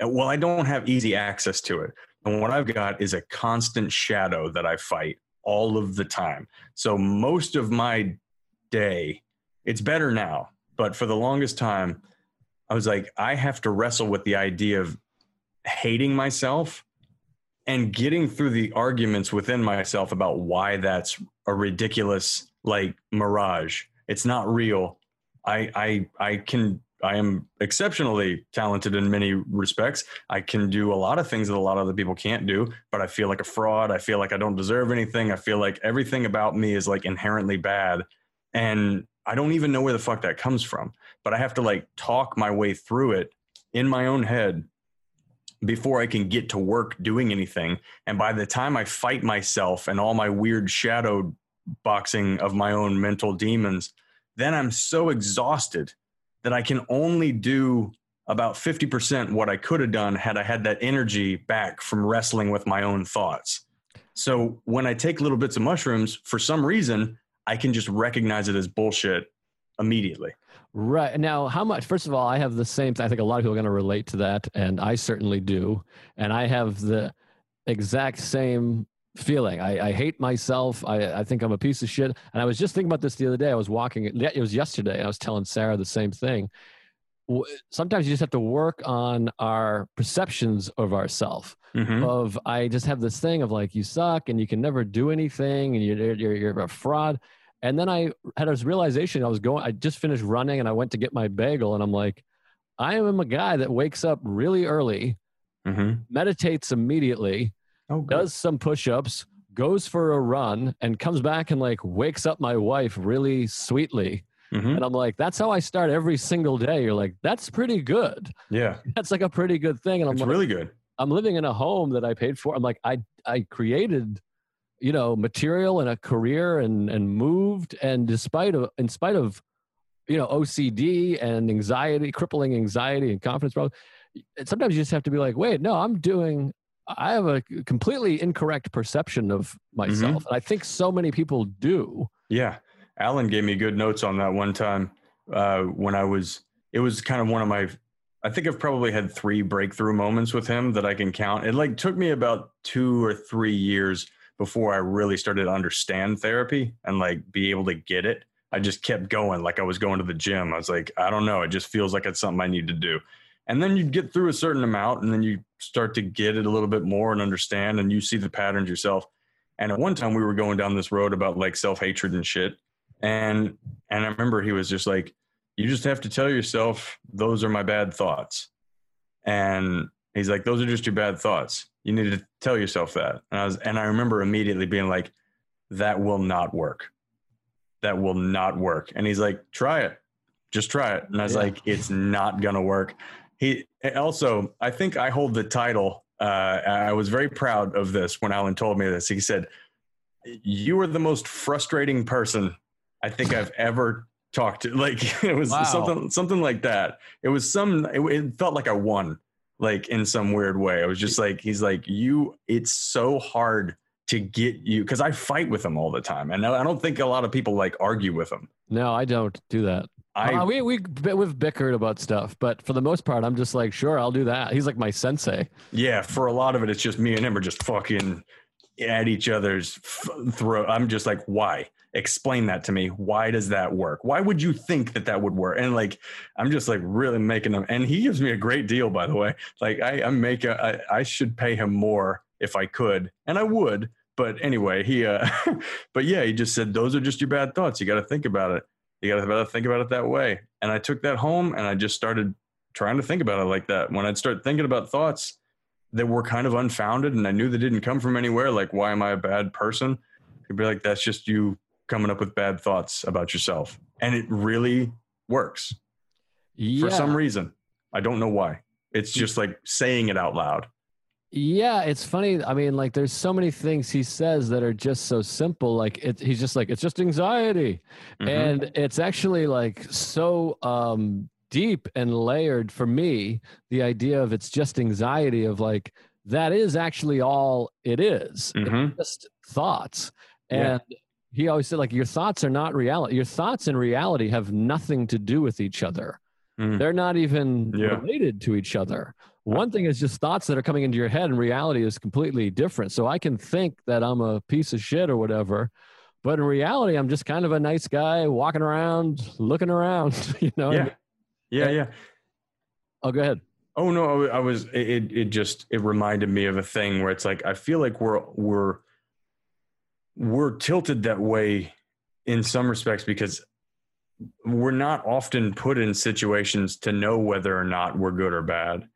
well i don't have easy access to it and what i've got is a constant shadow that i fight all of the time so most of my day it's better now but for the longest time i was like i have to wrestle with the idea of hating myself and getting through the arguments within myself about why that's a ridiculous like mirage. It's not real. I I I can I am exceptionally talented in many respects. I can do a lot of things that a lot of other people can't do, but I feel like a fraud. I feel like I don't deserve anything. I feel like everything about me is like inherently bad. And I don't even know where the fuck that comes from. But I have to like talk my way through it in my own head before I can get to work doing anything. And by the time I fight myself and all my weird shadow boxing of my own mental demons, then I'm so exhausted that I can only do about 50% what I could have done had I had that energy back from wrestling with my own thoughts. So when I take little bits of mushrooms, for some reason, I can just recognize it as bullshit immediately. Right. Now, how much, first of all, I have the same, I think a lot of people are going to relate to that, and I certainly do. And I have the exact same feeling. I, I hate myself. I, I think I'm a piece of shit. And I was just thinking about this the other day. I was walking, it was yesterday. I was telling Sarah the same thing. Sometimes you just have to work on our perceptions of ourself. Mm-hmm. Of I just have this thing of like you suck and you can never do anything and you're you're, you're a fraud. And then I had this realization. I was going. I just finished running and I went to get my bagel and I'm like, I am a guy that wakes up really early, mm-hmm. meditates immediately, oh, does some push-ups, goes for a run, and comes back and like wakes up my wife really sweetly. Mm-hmm. And I'm like, that's how I start every single day. You're like, that's pretty good. Yeah. That's like a pretty good thing. And I'm it's like, really good. I'm living in a home that I paid for. I'm like, I I created, you know, material and a career and and moved. And despite of in spite of, you know, OCD and anxiety, crippling anxiety and confidence problems, sometimes you just have to be like, wait, no, I'm doing I have a completely incorrect perception of myself. Mm-hmm. And I think so many people do. Yeah. Alan gave me good notes on that one time uh, when I was, it was kind of one of my, I think I've probably had three breakthrough moments with him that I can count. It like took me about two or three years before I really started to understand therapy and like be able to get it. I just kept going like I was going to the gym. I was like, I don't know. It just feels like it's something I need to do and then you get through a certain amount and then you start to get it a little bit more and understand and you see the patterns yourself And at one time we were going down this road about like self hatred and shit. And and I remember he was just like, you just have to tell yourself those are my bad thoughts. And he's like, those are just your bad thoughts. You need to tell yourself that. And I was and I remember immediately being like, that will not work. That will not work. And he's like, try it. Just try it. And I was Yeah. like, it's not gonna work. He also, I think I hold the title. Uh, I was very proud of this when Alan told me this. He said, You are the most frustrating person I think I've ever talked to. Like it was Wow. something something like that. It was some it, it felt like I won, like in some weird way. I was just like, he's like, you, it's so hard to get you because I fight with him all the time. And I don't think a lot of people like argue with him. No, I don't do that. I Uh, we we we've bickered about stuff, but for the most part, I'm just like, sure, I'll do that. He's like my sensei. Yeah, for a lot of it, it's just me and him are just fucking at each other's f- throat. I'm just like, why? Explain that to me. Why does that work? Why would you think that that would work? And like, I'm just like really making him. And he gives me a great deal, by the way. Like, I, I make a, I, I should pay him more if I could, and I would. But anyway, he, uh, but yeah, he just said those are just your bad thoughts. You got to think about it. You got to think about it that way. And I took that home, and I just started trying to think about it like that. When I'd start thinking about thoughts that were kind of unfounded and I knew they didn't come from anywhere, like, why am I a bad person? I'd be like, that's just you coming up with bad thoughts about yourself. And it really works Yeah, for some reason. I don't know why. It's just like saying it out loud. yeah. It's funny. I mean, like, there's so many things he says that are just so simple. Like, it, he's just like, it's just anxiety, Mhm. and it's actually like so um deep and layered for me. The idea of it's just anxiety of like that is actually all it is. Mhm. just thoughts. Yeah. He always said, like, your thoughts are not reality. Your thoughts and reality have nothing to do with each other. Mm. They're not even Yeah. related to each other. One thing is just thoughts that are coming into your head, and reality is completely different. So I can think that I'm a piece of shit or whatever, but in reality, I'm just kind of a nice guy walking around, looking around. You know? Yeah. Yeah. Yeah. Oh, go ahead. Oh no, I was it it just it reminded me of a thing where it's like I feel like we're we're we're tilted that way in some respects because we're not often put in situations to know whether or not we're good or bad.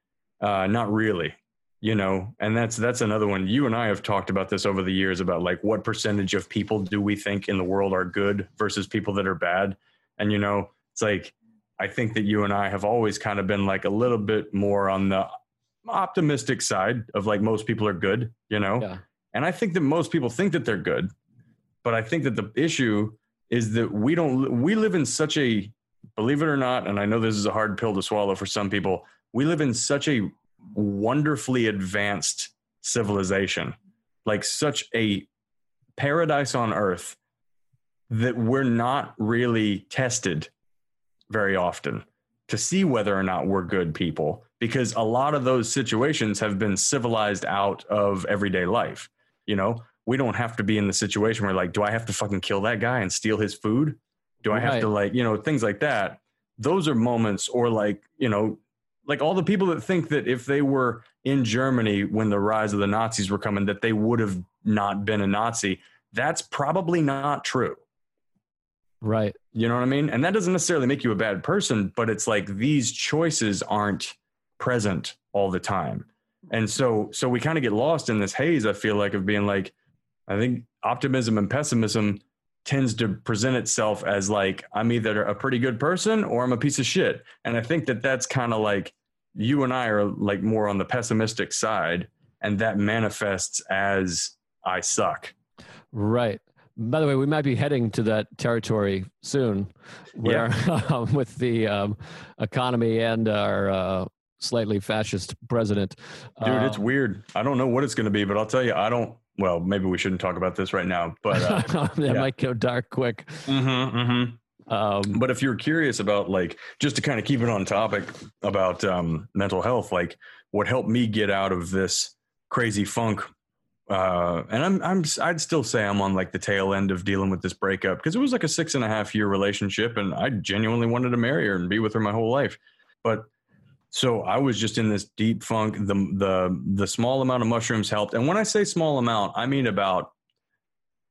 Uh not really. You know, and that's that's another one. You and I have talked about this over the years about like what percentage of people do we think in the world are good versus people that are bad. And you know, it's like I think that you and I have always kind of been like a little bit more on the optimistic side of like most people are good, you know? Yeah. And I think that most people think that they're good. But I think that the issue is that we don't, we live in such a, believe it or not, and I know this is a hard pill to swallow for some people, we live in such a wonderfully advanced civilization, like such a paradise on earth that we're not really tested very often to see whether or not we're good people because a lot of those situations have been civilized out of everyday life. You know, we don't have to be in the situation where like, do I have to fucking kill that guy and steal his food? Do I have Right. to like, you know, things like that. Those are moments or like, you know, like all the people that think that if they were in Germany when the rise of the Nazis were coming, that they would have not been a Nazi. That's probably not true. Right. You know what I mean? And that doesn't necessarily make you a bad person, but it's like these choices aren't present all the time. And so so we kind of get lost in this haze, I feel like, of being like, I think optimism and pessimism tends to present itself as like I'm either a pretty good person or I'm a piece of shit. And I think that that's kind of like you and I are like more on the pessimistic side and that manifests as I suck. Right. By the way, we might be heading to that territory soon, where um, with the um, economy and our uh, slightly fascist president. Dude, it's Um, weird. I don't know what it's going to be, but I'll tell you, I don't. Well, maybe we shouldn't talk about this right now, but uh, that yeah. might go dark quick. Um, but if you're curious about like just to kind of keep it on topic about um, mental health, like what helped me get out of this crazy funk, uh, and I'm I'm I'd still say I'm on like the tail end of dealing with this breakup because it was like a six and a half year relationship, and I genuinely wanted to marry her and be with her my whole life, but so I was just in this deep funk. The the the small amount of mushrooms helped, and when I say small amount, I mean about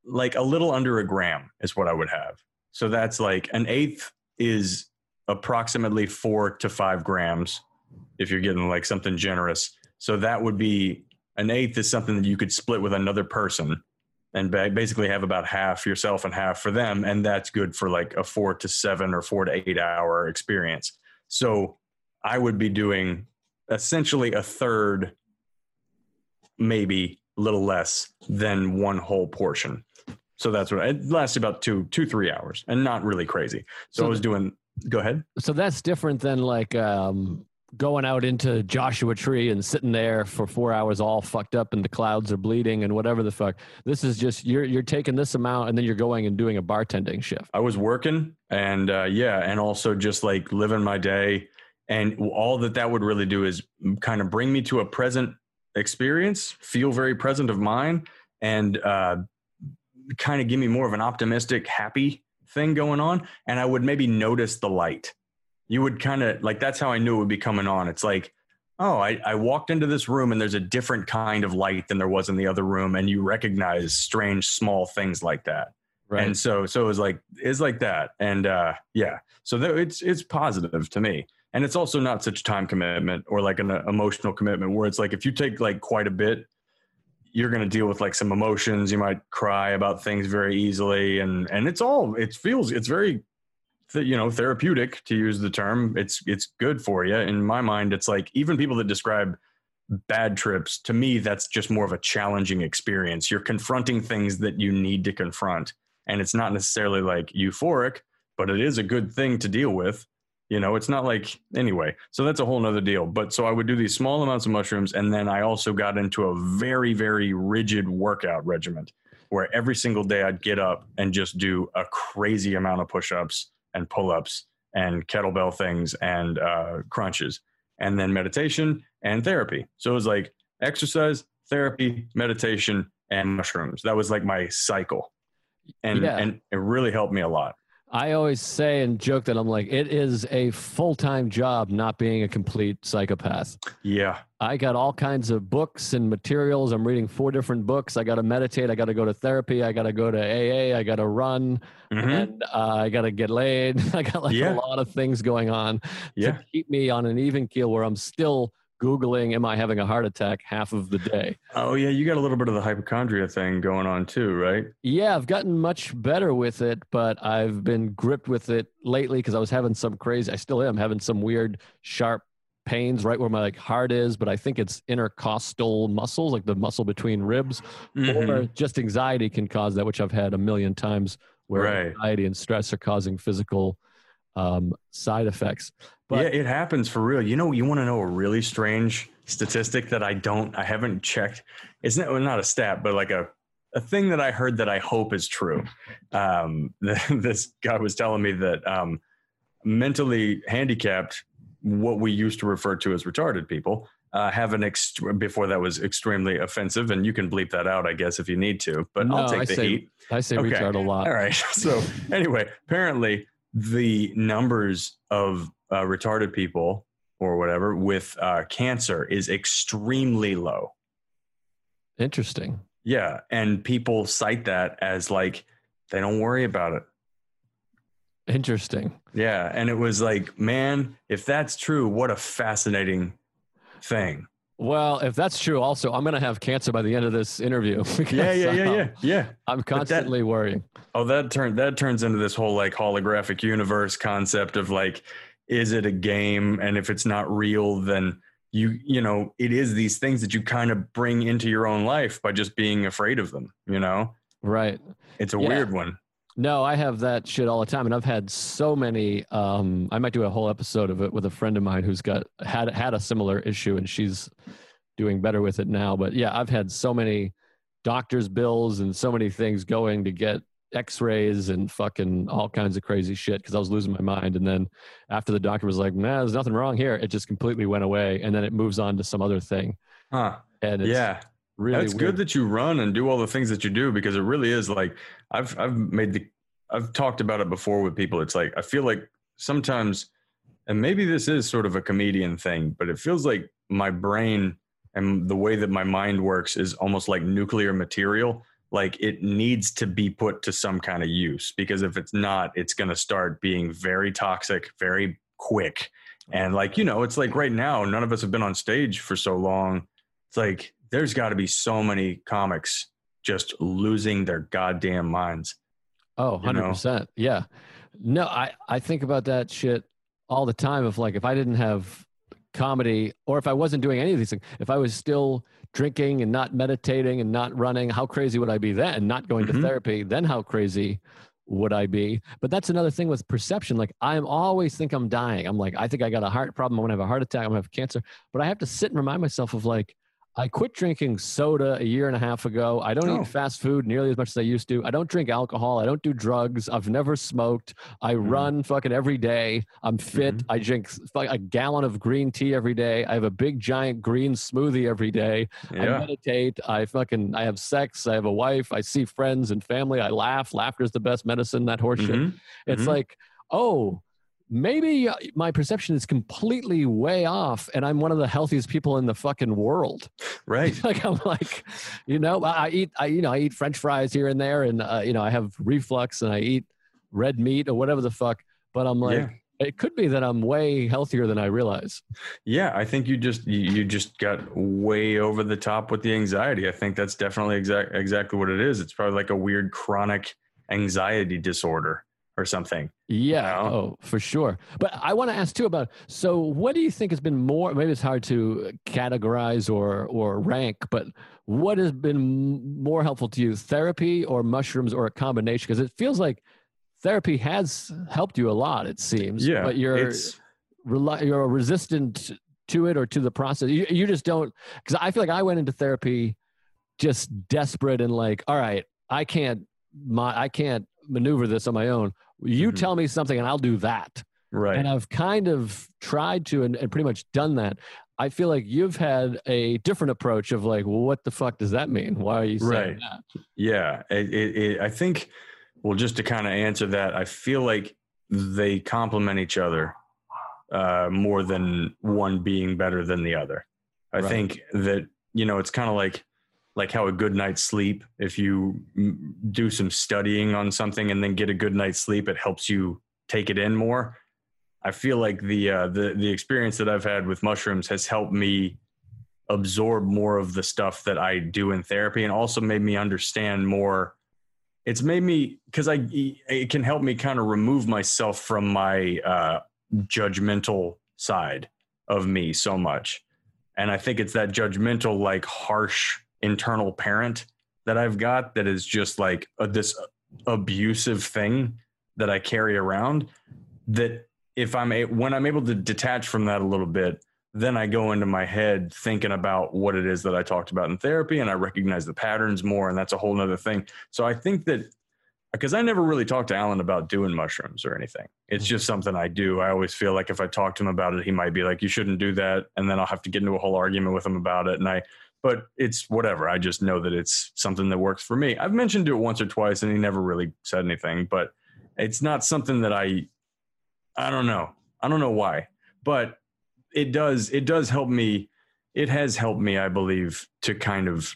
like a little under a gram is what I would have. So that's like an eighth is approximately four to five grams if you're getting like something generous. So that would be an eighth is something that you could split with another person and basically have about half yourself and half for them. And that's good for like a four to seven or four to eight hour experience. So I would be doing essentially a third, maybe a little less than one whole portion. So that's what it lasts about two, two, three hours and not really crazy. So, so I was doing, go ahead. So that's different than like, um, going out into Joshua Tree and sitting there for four hours all fucked up and the clouds are bleeding and whatever the fuck. This is just you're you're taking this amount and then you're going and doing a bartending shift. I was working and uh, yeah, and also just like living my day. And all that that would really do is kind of bring me to a present experience, feel very present of mind, and uh, kind of give me more of an optimistic, happy thing going on. And I would maybe notice the light you would kind of like that's how I knew it would be coming on. It's like, oh, I, I walked into this room and there's a different kind of light than there was in the other room, and you recognize strange small things like that. Right. And so so it was like it's like that. And uh yeah. So it's it's positive to me. And it's also not such a time commitment or like an uh, emotional commitment where it's like if you take like quite a bit, you're going to deal with like some emotions. You might cry about things very easily, and and it's all it feels it's very you know therapeutic to use the term. It's it's good for you. In my mind it's like even people that describe bad trips to me that's just more of a challenging experience. You're confronting things that you need to confront. And it's not necessarily like euphoric but it is a good thing to deal with you know it's not like anyway so that's a whole nother deal but so i would do these small amounts of mushrooms and then i also got into a very very rigid workout regimen where every single day i'd get up and just do a crazy amount of push-ups and pull ups and kettlebell things and uh, crunches, and then meditation and therapy. So it was like exercise, therapy, meditation, and mushrooms. That was like my cycle. And, yeah. and it really helped me a lot. I always say and joke that I'm like, it is a full time job not being a complete psychopath. Yeah. I got all kinds of books and materials. I'm reading four different books. I got to meditate. I got to go to therapy. I got to go to AA. I got to run. Mm-hmm. And uh, I got to get laid. I got like yeah. a lot of things going on yeah. to keep me on an even keel where I'm still Googling, am I having a heart attack half of the day? Oh, yeah. You got a little bit of the hypochondria thing going on too, right? Yeah. I've gotten much better with it, but I've been gripped with it lately because I was having some crazy, I still am having some weird, sharp pains right where my like heart is, but I think it's intercostal muscles, like the muscle between ribs, mm-hmm. or just anxiety can cause that, which I've had a million times where right. anxiety and stress are causing physical um, side effects. But yeah, it happens for real. You know, you want to know a really strange statistic that I don't, I haven't checked. It's not, well, not a stat, but like a, a thing that I heard that I hope is true. Um, this guy was telling me that um, mentally handicapped, what we used to refer to as retarded people, uh, have an ext- before that was extremely offensive, and you can bleep that out, I guess, if you need to. But no, I'll take I the say, heat. I say okay. retard a lot. All right. So anyway, apparently the numbers of uh, retarded people or whatever with uh, cancer is extremely low. Interesting. Yeah, and people cite that as like they don't worry about it. Interesting. Yeah, and it was like, man, if that's true, what a fascinating thing. Well, if that's true, also, I'm going to have cancer by the end of this interview. yeah, yeah, yeah, yeah, yeah. I'm constantly that, worrying. Oh, that turn that turns into this whole like holographic universe concept of like, is it a game? And if it's not real, then you you know it is these things that you kind of bring into your own life by just being afraid of them. You know, right? It's a yeah. weird one. No, I have that shit all the time, and I've had so many. Um, I might do a whole episode of it with a friend of mine who's got had had a similar issue, and she's doing better with it now. But yeah, I've had so many doctors' bills and so many things going to get X-rays and fucking all kinds of crazy shit because I was losing my mind. And then after the doctor was like, "Man, there's nothing wrong here," it just completely went away, and then it moves on to some other thing. Huh? And yeah, really, that's weird. good that you run and do all the things that you do because it really is like I've I've made the I've talked about it before with people. It's like I feel like sometimes, and maybe this is sort of a comedian thing, but it feels like my brain and the way that my mind works is almost like nuclear material. like it needs to be put to some kind of use because if it's not, it's going to start being very toxic, very quick. And like, you know, it's like right now, none of us have been on stage for so long. It's like there's got to be so many comics just losing their goddamn minds. Oh, 100%. Yeah. No, I, I think about that shit all the time of like if I didn't have comedy or if I wasn't doing any of these things, if I was still drinking and not meditating and not running, how crazy would I be then? Not going Mhm. to therapy, then how crazy would I be? But that's another thing with perception. Like I'm always think I'm dying. I'm like, I think I got a heart problem. I'm gonna have a heart attack. I'm gonna have cancer. But I have to sit and remind myself of like, I quit drinking soda a year and a half ago. I don't Oh. eat fast food nearly as much as I used to. I don't drink alcohol. I don't do drugs. I've never smoked. I Mhm. run fucking every day. I'm fit. Mhm. I drink a gallon of green tea every day. I have a big giant green smoothie every day. I meditate. I fucking I have sex. I have a wife. I see friends and family. I laugh. Laughter is the best medicine. That horseshit. Mhm. It's Mhm. like, oh, maybe uh, my perception is completely way off, and I'm one of the healthiest people in the fucking world. Right. like I'm like, you know, I eat, I you know, I eat French fries here and there, and uh, you know, I have reflux, and I eat red meat or whatever the fuck. But I'm like, Yeah. it could be that I'm way healthier than I realize. Yeah, I think you just you, you just got way over the top with the anxiety. I think that's definitely exact exactly what it is. It's probably like a weird chronic anxiety disorder or something. Yeah, know? oh, for sure. But I want to ask too about so what do you think has been more maybe it's hard to categorize or or rank, but what has been m- more helpful to you, therapy or mushrooms or a combination because it feels like therapy has helped you a lot it seems. Yeah, but you're it's rely, you're resistant to it or to the process. You, you just don't because I feel like I went into therapy just desperate and like, all right, I can't my I can't maneuver this on my own. You Mhm. tell me something and I'll do that. right. And I've kind of tried to and, and pretty much done that. I feel like you've had a different approach of like, well, what the fuck does that mean? Why are you saying Right. that? Yeah, it, it, it, I think. Well, just to kind of answer that, I feel like they complement each other uh, more than one being better than the other. I Right. think that you know it's kind of like like how a good night's sleep. If you do some studying on something and then get a good night's sleep, it helps you take it in more. I feel like the uh, the the experience that I've had with mushrooms has helped me absorb more of the stuff that I do in therapy and also made me understand more it's made me because I it can help me kind of remove myself from my uh, judgmental side of me so much, and I think it's that judgmental, like harsh internal parent that I've got that is just like a, this abusive thing that I carry around. That if I'm a, when I'm able to detach from that a little bit, then I go into my head thinking about what it is that I talked about in therapy, and I recognize the patterns more, and that's a whole nother thing. So I think that because I never really talked to Alan about doing mushrooms or anything. It's just something I do. I always feel like if I talk to him about it, he might be like, "You shouldn't do that," and then I'll have to get into a whole argument with him about it. And I, but it's whatever. I just know that it's something that works for me. I've mentioned it once or twice, and he never really said anything. But it's not something that I, I don't know. I don't know why, but it does. It does help me. It has helped me, I believe, to kind of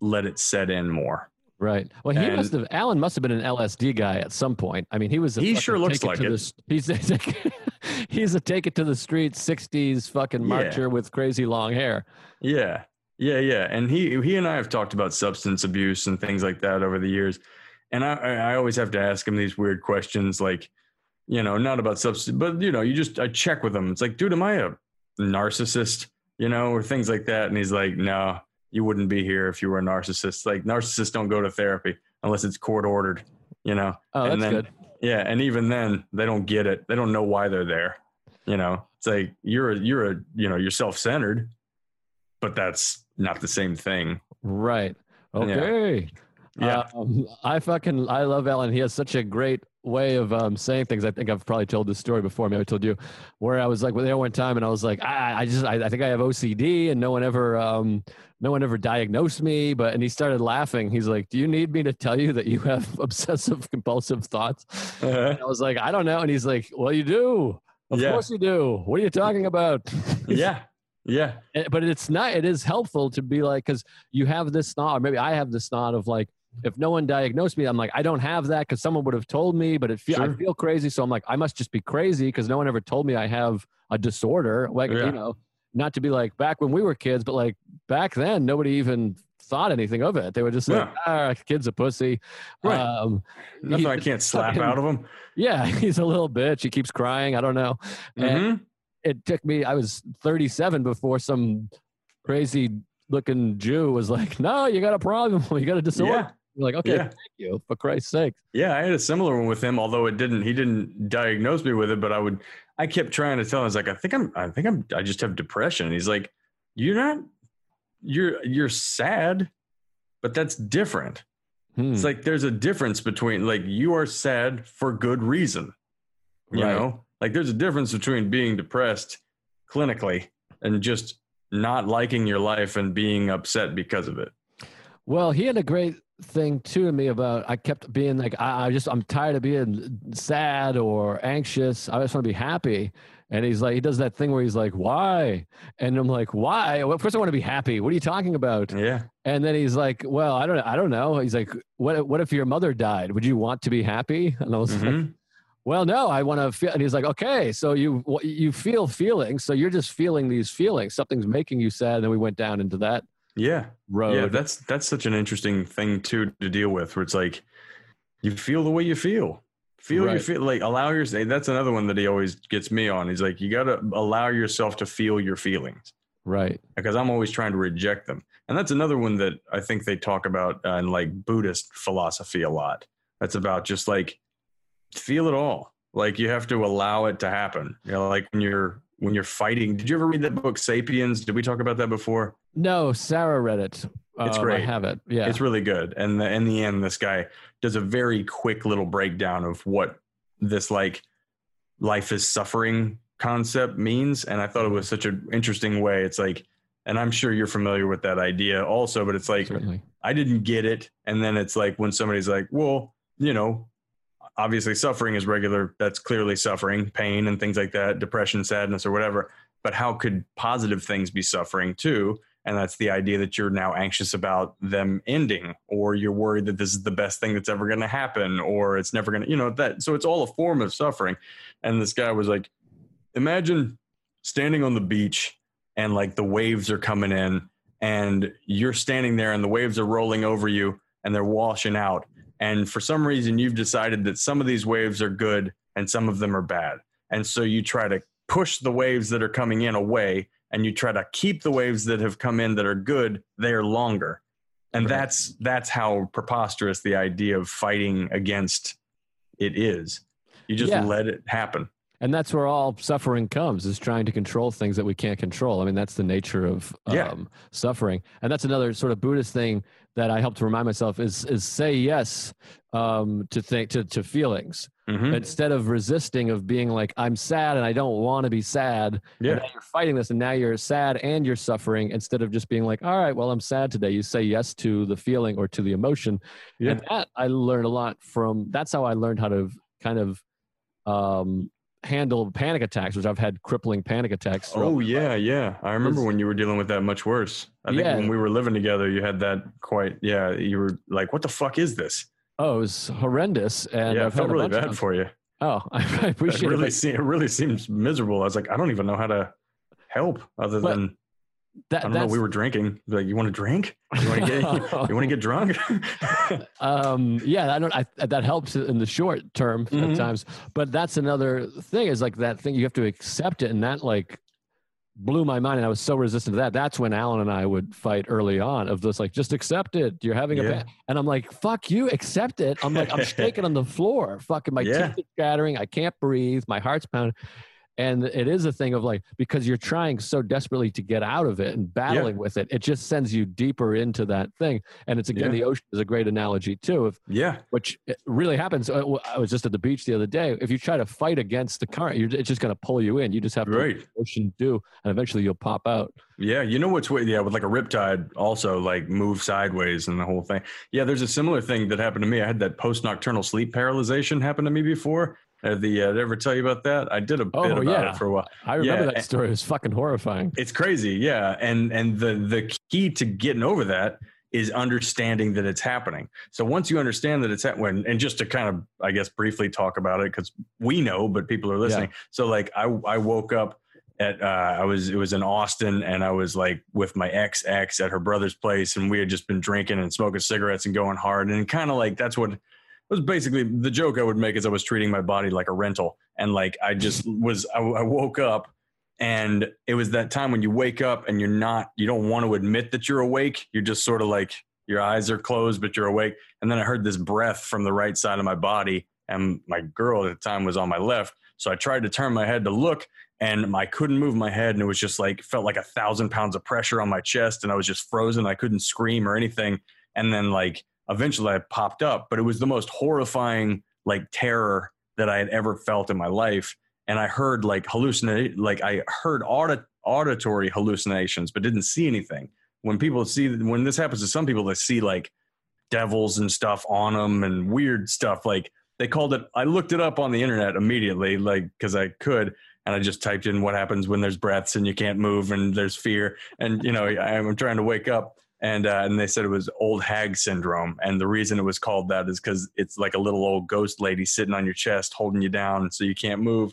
let it set in more. Right. Well, he And- must have. Alan must have been an LSD guy at some point. I mean, he was. A He sure looks like it. the he's he's a take it to the street '60s fucking Yeah. marcher with crazy long hair. Yeah. Yeah, yeah. And he he and I have talked about substance abuse and things like that over the years. And I I always have to ask him these weird questions like, you know, not about substance, but you know, you just I check with him. It's like, dude, am I a narcissist? You know, or things like that. And he's like, no, you wouldn't be here if you were a narcissist. Like narcissists don't go to therapy unless it's court ordered, you know. Oh, that's And then- good. Yeah, and even then, they don't get it. They don't know why they're there. You know, it's like you're a, you're a you know you're self centered, but that's not the same thing. Right. Okay. Yeah, Um, I fucking I love Alan. He has such a great way of um, saying things. I think I've probably told this story before. Maybe I told you where I was like well, there one time and I was like, I, I just I, I think I have OCD and no one ever um, no one ever diagnosed me. But and he started laughing. He's like, Do you need me to tell you that you have obsessive compulsive thoughts? And I was like, I don't know. And he's like, Well, you do. Of Yeah. course you do. What are you talking about? yeah, yeah, Eh, but it's not it is helpful to be like because you have this thought or maybe i have this thought of like if no one diagnosed me, I'm like, I don't have that because someone would have told me, but it feel I feel crazy. So I'm like, I must just be crazy because no one ever told me I have a disorder. Like, Yeah. you know, not to be like back when we were kids, but like back then, nobody even thought anything of it. They were just like, ah, kid's a pussy. Right. Um, I can't slap fucking- out of him. yeah, he's a little bitch. He keeps crying. I don't know. And Mhm. It took me, I was 37 before some crazy looking Jew was like, no, you got a problem. You got a disorder. Yeah. You're like, okay, Yeah. thank you, for Christ's sake. Yeah, I had a similar one with him, although it didn't. He didn't diagnose me with it, but I would. I kept trying to tell him. I was like, I think I'm. I think I'm. I just have depression. And he's like, you're not. You're you're sad, but that's different. Hmm. It's like there's a difference between like you are sad for good reason. You Right. know, like there's a difference between being depressed clinically and just not liking your life and being upset because of it. Well, he had a great thing too to me about I kept being like I, I just I'm tired of being sad or anxious. I just want to be happy. And he's like he does that thing where he's like, Why? And I'm like, Why? Well, course, I want to be happy. What are you talking about? Yeah. And then he's like, Well, I don't I don't know. He's like, What what if your mother died? Would you want to be happy? And I was like, Mhm. Well, no, I want to feel. And he's like, Okay, so you you feel feelings, so you're just feeling these feelings. Something's making you sad. And then we went down into that Yeah. road. Yeah, that's that's such an interesting thing too to deal with. Where it's like you feel the way you feel, feel you Right. feel like allow your. That's another one that he always gets me on. He's like, you got to allow yourself to feel your feelings right. because I'm always trying to reject them. And that's another one that I think they talk about uh, in like Buddhist philosophy a lot. That's about just like feel it all. Like you have to allow it to happen. You know, like when you're when you're fighting. Did you ever read that book Sapiens? Did we talk about that before? No, Sarah read it. It's Um, great. I have it. Yeah. It's really good. And the, in the end, this guy does a very quick little breakdown of what this like life is suffering concept means. And I thought it was such an interesting way. It's like, and I'm sure you're familiar with that idea also, but it's like, Certainly. I didn't get it. And then it's like when somebody's like, well, you know, obviously suffering is regular. That's clearly suffering, pain and things like that, depression, sadness, or whatever. But how could positive things be suffering too? And that's the idea that you're now anxious about them ending, or you're worried that this is the best thing that's ever going to happen, or it's never going to, you know, that. So it's all a form of suffering. And this guy was like, imagine standing on the beach and like the waves are coming in and you're standing there and the waves are rolling over you and they're washing out. And for some reason, you've decided that some of these waves are good and some of them are bad. And so you try to push the waves that are coming in away and you try to keep the waves that have come in that are good there longer. And Right. that's that's how preposterous the idea of fighting against it is. You just Yeah. let it happen. And that's where all suffering comes is trying to control things that we can't control. I mean, that's the nature of um, Yeah. suffering. And that's another sort of Buddhist thing that I help to remind myself is is say yes um, to think to, to feelings Mhm. instead of resisting of being like I'm sad and I don't want to be sad. Yeah. you're fighting this and now you're sad and you're suffering instead of just being like, all right, well, I'm sad today. You say yes to the feeling or to the emotion. Yeah. And that I learned a lot from that's how I learned how to kind of um, handle panic attacks, which I've had crippling panic attacks. Oh my life. yeah, yeah. I remember when you were dealing with that much worse. I think Yeah. when we were living together, you had that quite. Yeah, you were like, "What the fuck is this?" Oh, it was horrendous. And yeah, I felt really bad for you. Oh, I It appreciate really, it. it really seems miserable. I was like, I don't even know how to help other But than That, I don't know. We were drinking. Like, you want to drink? You want to get? you want to get drunk? um yeah i don't I, that helps in the short term Mhm. at times but that's another thing is like that thing you have to accept it and that like blew my mind and i was so resistant to that that's when alan and i would fight early on of this like just accept it you're having a bad and i'm like fuck you accept it i'm like i'm shaking on the floor fucking my Yeah. teeth are scattering i can't breathe my heart's pounding and it is a thing of like because you're trying so desperately to get out of it and battling with it it just sends you deeper into that thing and it's again Yeah. the ocean is a great analogy too of yeah, which really happens. Uh, i was just at the beach the other day. If you try to fight against the current, you're, it's just going to pull you in. You just have to let right. the ocean do, and eventually you'll pop out. Yeah, you know what's yeah with like a riptide also like move sideways and the whole thing. Yeah, there's a similar thing that happened to me. I had that post nocturnal sleep paralyzation happen to me before. Uh, the uh, did I ever tell you about that? I did a Oh, bit about yeah. it for a while. I remember Yeah, that story. It was fucking horrifying. It's crazy, yeah. And and the the key to getting over that is understanding that it's happening. So once you understand that it's happening, and just to kind of, I guess, briefly talk about it because we know, but people are listening. Yeah. So like, I I woke up at uh, I was it was in Austin, and I was like with my ex ex at her brother's place, and we had just been drinking and smoking cigarettes and going hard, and kind of like that's what was basically the joke I would make is I was treating my body like a rental, and like I just was I, I woke up and it was that time when you wake up and you're not you don't want to admit that you're awake. You're just sort of like your eyes are closed but you're awake. And then i heard this breath from the right side of my body. And my girl at the time was on my left. So i tried to turn my head to look and i couldn't move my head. And it was just like felt like a thousand pounds of pressure on my chest. And i was just frozen. I couldn't scream or anything. And then like eventually i popped up but it was the most horrifying like terror that i had ever felt in my life and I heard like hallucinate, like I heard audit, auditory hallucinations, but didn't see anything. When people see, when this happens to some people, they see like devils and stuff on them and weird stuff. Like they called it, I looked it up on the internet immediately, like because I could, and I just typed in what happens when there's breaths and you can't move and there's fear, and you know I'm trying to wake up. And, uh, and they said it was old hag syndrome. And the reason it was called that is because it's like a little old ghost lady sitting on your chest, holding you down so you can't move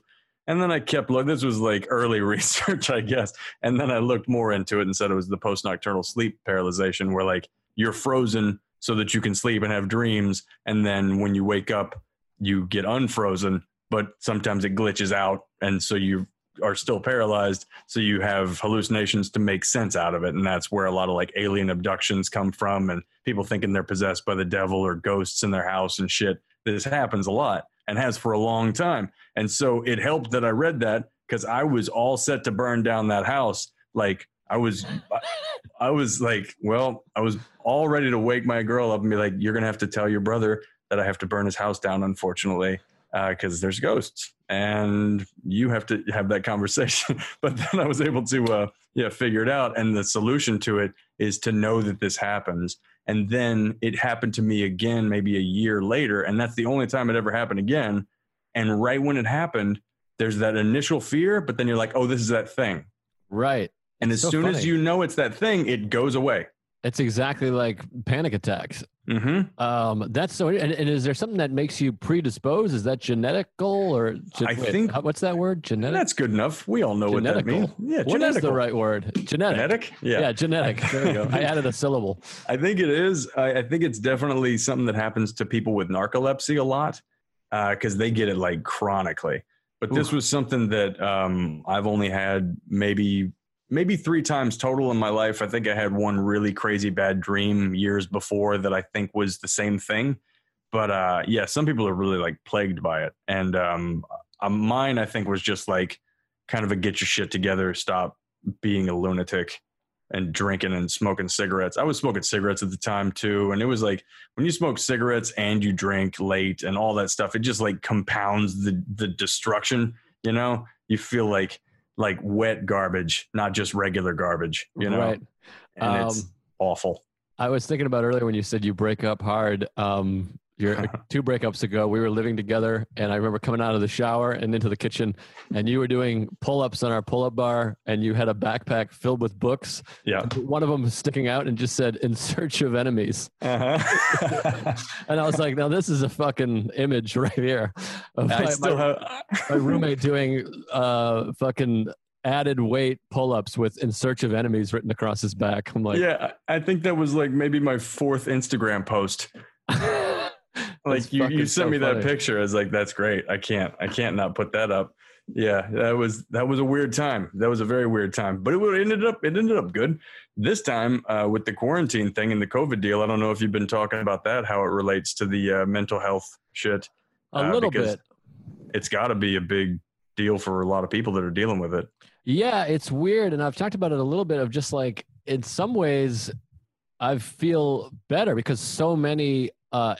and then I kept looking. This was like early research, I guess. And then I looked more into it and said it was the post nocturnal sleep paralyzation, where like you're frozen so that you can sleep and have dreams. And then when you wake up, you get unfrozen, but sometimes it glitches out. And so you are still paralyzed. So you have hallucinations to make sense out of it. And that's where a lot of like alien abductions come from and people thinking they're possessed by the devil or ghosts in their house and shit. This happens a lot and has for a long time. And so it helped that I read that because I was all set to burn down that house. Like I was, I was like, well, I was all ready to wake my girl up and be like, you're to have to tell your brother that I have to burn his house down, unfortunately, because uh, there's ghosts and you have to have that conversation. but then I was able to, uh, yeah, figure it out. And the solution to it is to know that this happens and then it happened to me again, maybe a year later. And that's the only time it ever happened again. And right when it happened, there's that initial fear, but then you're like, oh, this is that thing. Right. And as so soon funny. as you know it's that thing, it goes away. It's exactly like panic attacks. Mm-hmm. Um, that's so. And, and, is there something that makes you predisposed? Is that genetical or? Gen- I think. what's that word? Genetic. That's good enough. We all know genetical. what that means. Yeah. What is the right word? Genetic. Genetic. Yeah. Yeah. Genetic. There we go. I added a syllable. I think it is. I, I, think it's definitely something that happens to people with narcolepsy a lot because uh, they get it like chronically. But this was something that um, I've only had maybe maybe three times total in my life. I think I had one really crazy bad dream years before that I think was the same thing. But uh, yeah, some people are really like plagued by it. And um, uh, mine, I think, was just like kind of a get your shit together, stop being a lunatic and drinking and smoking cigarettes. I was smoking cigarettes at the time too. And it was like when you smoke cigarettes and you drink late and all that stuff, it just like compounds the the destruction, you know? You feel like like wet garbage, not just regular garbage, you know? Right. And um, it's awful. I was thinking about earlier when you said you break up hard. Um, your two breakups ago, we were living together, and I remember coming out of the shower and into the kitchen, and you were doing pull-ups on our pull-up bar, and you had a backpack filled with books. Yeah, one of them was sticking out and just said "In search of enemies," uh-huh. and I was like, "Now this is a fucking image right here." Of I my, still my, have my roommate doing uh fucking added weight pull-ups with "In search of enemies" written across his back. I'm like, yeah, I think that was like maybe my fourth Instagram post like you, you sent so me that picture. I was like, that's great. I can't, I can't not put that up. Yeah, that was that was a weird time. That was a very weird time, but it ended up it ended up good. This time uh, with the quarantine thing and the COVID deal, I don't know if you've been talking about that, how it relates to the uh, mental health shit. A uh, little bit. It's got to be a big deal for a lot of people that are dealing with it. Yeah, it's weird, and I've talked about it a little bit of just like in some ways, I feel better because so many uh,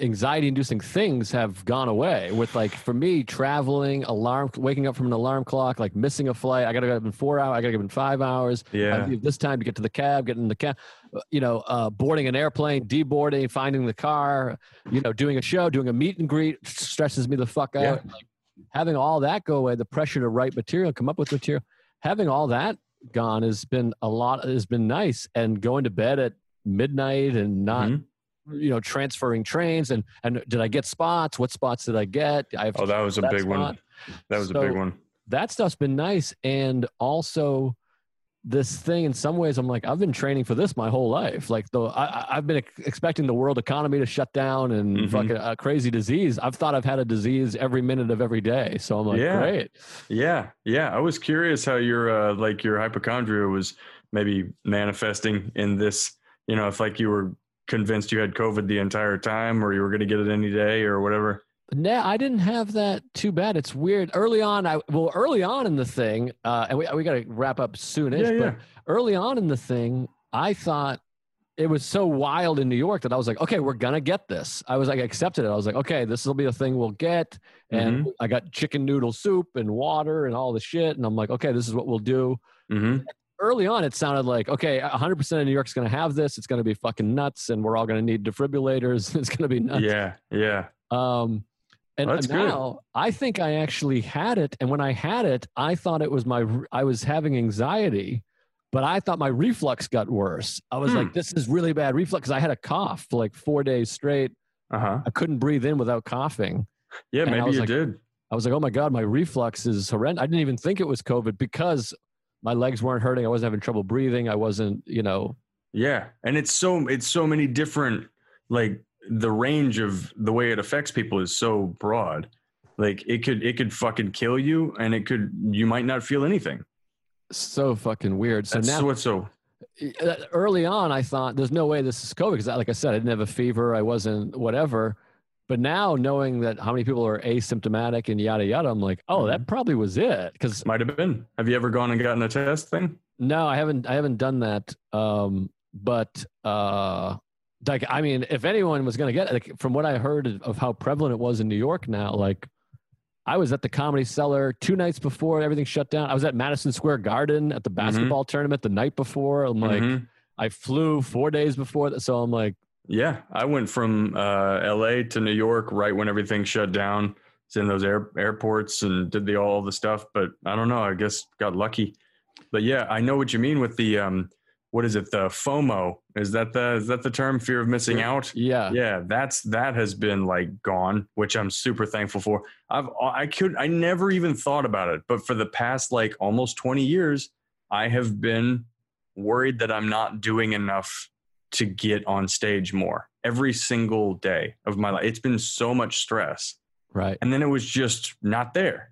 anxiety inducing things have gone away with like for me traveling alarm waking up from an alarm clock like missing a flight. I gotta get up in four hours i gotta get up in five hours. Yeah. this time to get to the cab getting in the cab uh, you know uh, boarding an airplane deboarding finding the car you know doing a show doing a meet and greet stresses me the fuck out. Yeah. like, having all that go away the pressure to write material come up with material having all that gone has been a lot has been nice. And going to bed at midnight and not Mhm. You know transferring trains and and did I get spots? What spots did I get? I have Oh, that was a that big one. That was a big one. that stuff's been nice and also this thing in some ways i'm like i've been training for this my whole life like though I, i've been ex- expecting the world economy to shut down and Mhm. fucking a crazy disease i've thought i've had a disease every minute of every day so i'm like Yeah. great Yeah, yeah. I was curious how your uh, like your hypochondria was maybe manifesting in this. You know, if like you were convinced you had COVID the entire time, or you were going to get it any day, or whatever. no i didn't have that too bad it's weird early on i well early on in the thing uh and we, we got to wrap up soonish Yeah, yeah. but early on in the thing i thought it was so wild in New York that I was like, okay, we're gonna get this. I was like, accepted it. I was like, okay, this will be a thing we'll get. And Mm-hmm. I got chicken noodle soup and water and all the shit. And I'm like, okay, this is what we'll do. hmm Early on, it sounded like, okay, 100% of New York's gonna have this. It's gonna be fucking nuts, and we're all gonna need defibrillators. it's gonna be nuts. Yeah, yeah. Um, and good. now I think I actually had it. And when I had it, I thought it was my, I was having anxiety, but I thought my reflux got worse. I was Hmm. like, this is really bad reflux. I had a cough for like four days straight. Uh huh. I couldn't breathe in without coughing. Yeah, And maybe you like- did. I was like, oh my God, my reflux is horrendous. I didn't even think it was COVID because my legs weren't hurting. I wasn't having trouble breathing. I wasn't, you know, Yeah, and it's so it's so many different like the range of the way it affects people is so broad. Like it could it could fucking kill you, and it could you might not feel anything. so fucking weird. So That's now what's so uh, early on, I thought there's no way this is COVID because, like I said, I didn't have a fever, I wasn't whatever. But now, knowing that how many people are asymptomatic and yada yada, I'm like, oh, that probably was it. Because might have been. Have you ever gone and gotten a test thing? no, I haven't, I haven't done that. Um, but uh, like, I mean, if anyone was going to get it, like, from what I heard of how prevalent it was in New York now, like. I was at the Comedy Cellar two nights before everything shut down. I was at Madison Square Garden at the basketball tournament the night before. I'm like, Mhm. I flew four days before that, so I'm like, Yeah, I went from uh, L.A. to New York right when everything shut down. It's in those air, airports and did the all the stuff, but I don't know. I guess got lucky. But yeah, I know what you mean with the um, what is it? The FOMO is that the is that the term? Fear of missing out. yeah, Yeah, that's that has been like gone, which I'm super thankful for. I've I could I never even thought about it, but for the past like almost 20 years, I have been worried that I'm not doing enough to get on stage more every single day of my life. It's been so much stress. right. And then it was just not there.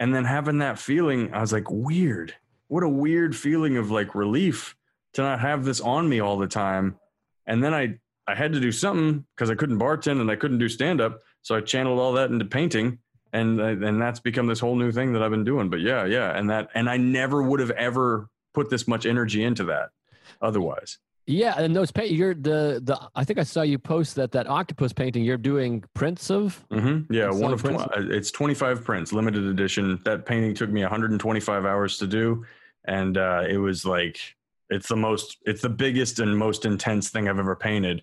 And then having that feeling, I was like, weird. What a weird feeling of like relief to not have this on me all the time. And then I I had to do something because I couldn't bartend and I couldn't do stand up. So I channeled all that into painting. And uh, and that's become this whole new thing that I've been doing. But yeah, yeah. And that and I never would have ever put this much energy into that otherwise. Yeah, and those paint you're the the I think I saw you post that that octopus painting you're doing prints of. hmm Yeah, It's one on of tw- uh, it's 25 prints, limited edition. That painting took me 125 hours to do, and uh, it was like it's the most, it's the biggest and most intense thing I've ever painted.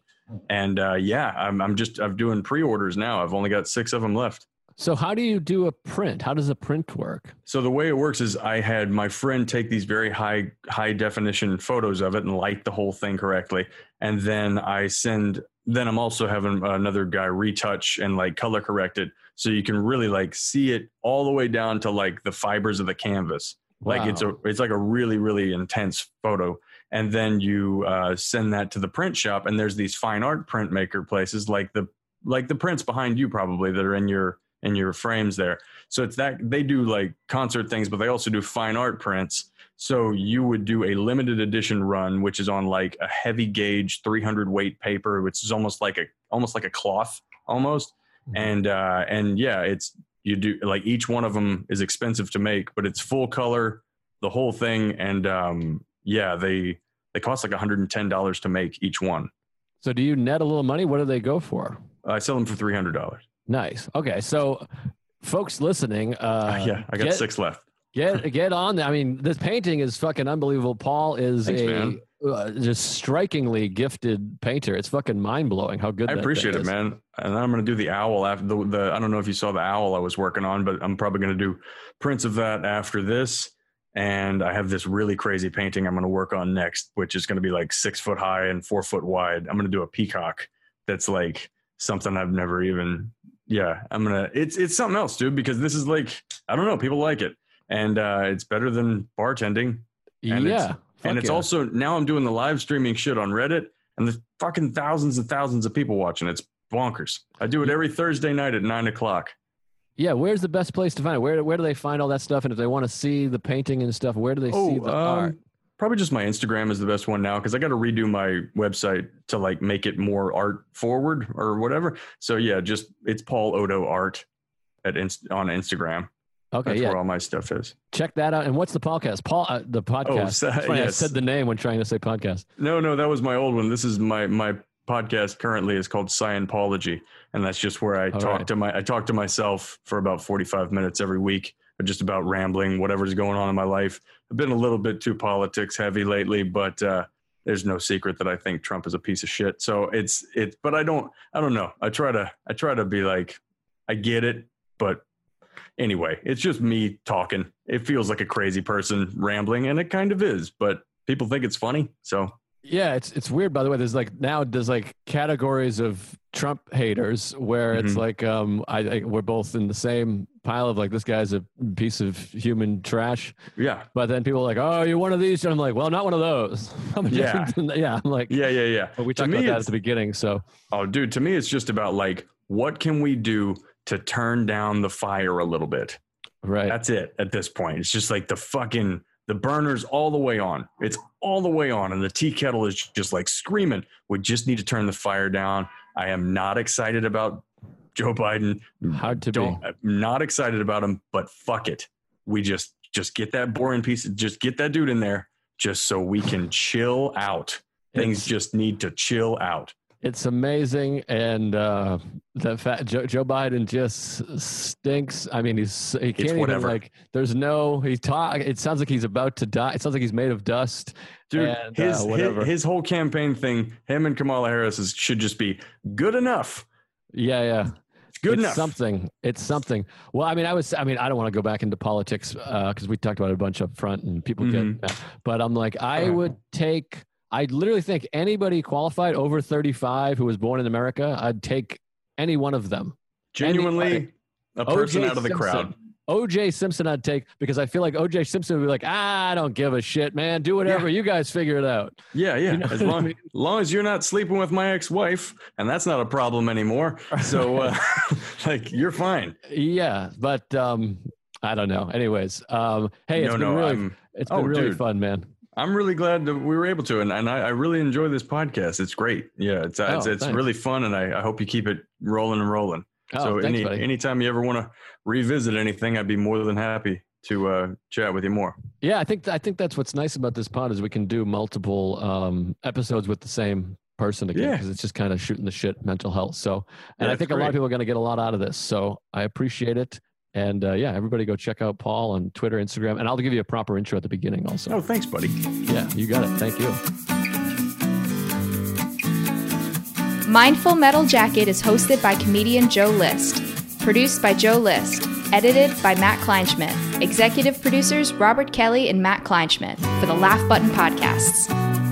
And uh, yeah, I'm I'm just I'm doing pre-orders now. I've only got six of them left. So how do you do a print? How does a print work? So the way it works is I had my friend take these very high high definition photos of it and light the whole thing correctly, and then I send. Then I'm also having another guy retouch and like color correct it, so you can really like see it all the way down to like the fibers of the canvas. Like it's a it's like a really really intense photo, and then you uh, send that to the print shop, and there's these fine art printmaker places like the like the prints behind you probably that are in your in your frames there. So it's that they do like concert things, but they also do fine art prints. So you would do a limited edition run, which is on like a heavy gauge 300 weight paper, which is almost like a almost like a cloth almost. Mhm. And uh, and yeah, it's you do like each one of them is expensive to make, but it's full color, the whole thing, and um, yeah, they they cost like 110 dollars to make each one. So do you net a little money? What do they go for? I sell them for 300 dollars. Nice. Okay, so folks listening, uh, yeah, I got get, six left. Get get on. I mean, this painting is fucking unbelievable. Paul is Thanks, a uh, just strikingly gifted painter. It's fucking mind blowing how good. I appreciate it, man. And I'm going to do the owl after the, the. I don't know if you saw the owl I was working on, but I'm probably going to do prints of that after this. and I have this really crazy painting I'm going to work on next, which is going to be like six foot high and four foot wide. I'm going to do a peacock that's like something I've never even. Yeah, I'm gonna. It's it's something else, dude. Because this is like I don't know, people like it, and uh, it's better than bartending. And yeah. and it's yeah. also now I'm doing the live streaming shit on Reddit, and there's fucking thousands and thousands of people watching. It's bonkers. I do it every Thursday night at nine o'clock. Yeah, where's the best place to find it? Where where do they find all that stuff? And if they want to see the painting and stuff, where do they see the art? Probably just my Instagram is the best one now because I got to redo my website to like make it more art forward or whatever. So yeah, just it's Paul Oddo Art at inst- on Instagram. Okay, That's yeah, where all my stuff is. check that out. And what's the podcast? Paul, uh, the podcast. so- It's funny, I said the name when trying to say podcast. No, no, that was my old one. This is my my podcast currently is called Scienpaulogy, and that's just where I All talk right. to my I talk to myself for about forty five minutes every week, just about rambling, whatever's going on in my life. I've been a little bit too politics heavy lately, but uh, there's no secret that I think Trump is a piece of shit. So it's it's, but I don't I don't know. I try to I try to be like I get it, but anyway, it's just me talking. It feels like a crazy person rambling, and it kind of is, but people think it's funny, so. Yeah, it's it's weird. By the way, there's like now there's like categories of Trump haters where it's Mhm. like um I, I we're both in the same pile of like this guy's a piece of human trash. Yeah, But then people are like, oh, you're one of these, and I'm like, well, not one of those. I'm Yeah. yeah. I'm like, yeah, yeah, yeah. but we talked about that at the beginning. So Oh, dude, to me, it's just about like, what can we do to turn down the fire a little bit? right, That's it at this point. It's just like the fucking, the burner's all the way on. It's all the way on. And the tea kettle is just like screaming, we just need to turn the fire down. I am not excited about Joe Biden. hard to Don't, be. I'm not excited about him, but fuck it. We just, just get that boring piece, just get that dude in there just so we can chill out. Things It's- just need to chill out. It's amazing, and uh, the fact Joe, Joe Biden just stinks. I mean, he's he can't even whatever. like. There's no he talk. It sounds like he's about to die. It sounds like he's made of dust. Dude, And, his, uh, his his whole campaign thing, him and Kamala Harris is, should just be good enough. Yeah, yeah. Good it's enough. something. It's something. Well, I mean, I was. I mean, I don't want to go back into politics because we talked about it a bunch up front, and people Mhm. get. But I'm like, I would take. I literally think anybody qualified over 35 who was born in America, I'd take any one of them. Genuinely, a person O.J. out of the Simpson. crowd. OJ Simpson, I'd take because I feel like OJ Simpson would be like, ah, I don't give a shit, man. Do whatever. You guys figure it out. Yeah, yeah. You know as what I long, mean? long as you're not sleeping with my ex-wife, and that's not a problem anymore. So, uh, like, you're fine. Yeah, but um, I don't know. Anyways, um, hey, it's no, been no, really, I'm it's been oh, really dude. fun, man. I'm really glad that we were able to, and, and I, I really enjoy this podcast. It's great. Yeah, it's uh, it's, Oh, it's thanks. really fun, and I, I hope you keep it rolling and rolling. Oh, so, thanks, any buddy. anytime you ever want to revisit anything, I'd be more than happy to uh, chat with you more. Yeah, I think I think that's what's nice about this pod is we can do multiple um, episodes with the same person again Yeah. because it's just kind of shooting the shit mental health. So, and Yeah, I it's think a lot of people are going to get a lot out of this. So I appreciate it. And uh, yeah, everybody go check out Paul on Twitter, Instagram, and I'll give you a proper intro at the beginning also. Oh, thanks, buddy. Yeah, you got it. Thank you. Mindful Metal Jacket is hosted by comedian Joe List. Produced by Joe List. Edited by Matt Kleinschmidt. Executive producers Robert Kelly and Matt Kleinschmidt for the Laugh Button Podcasts.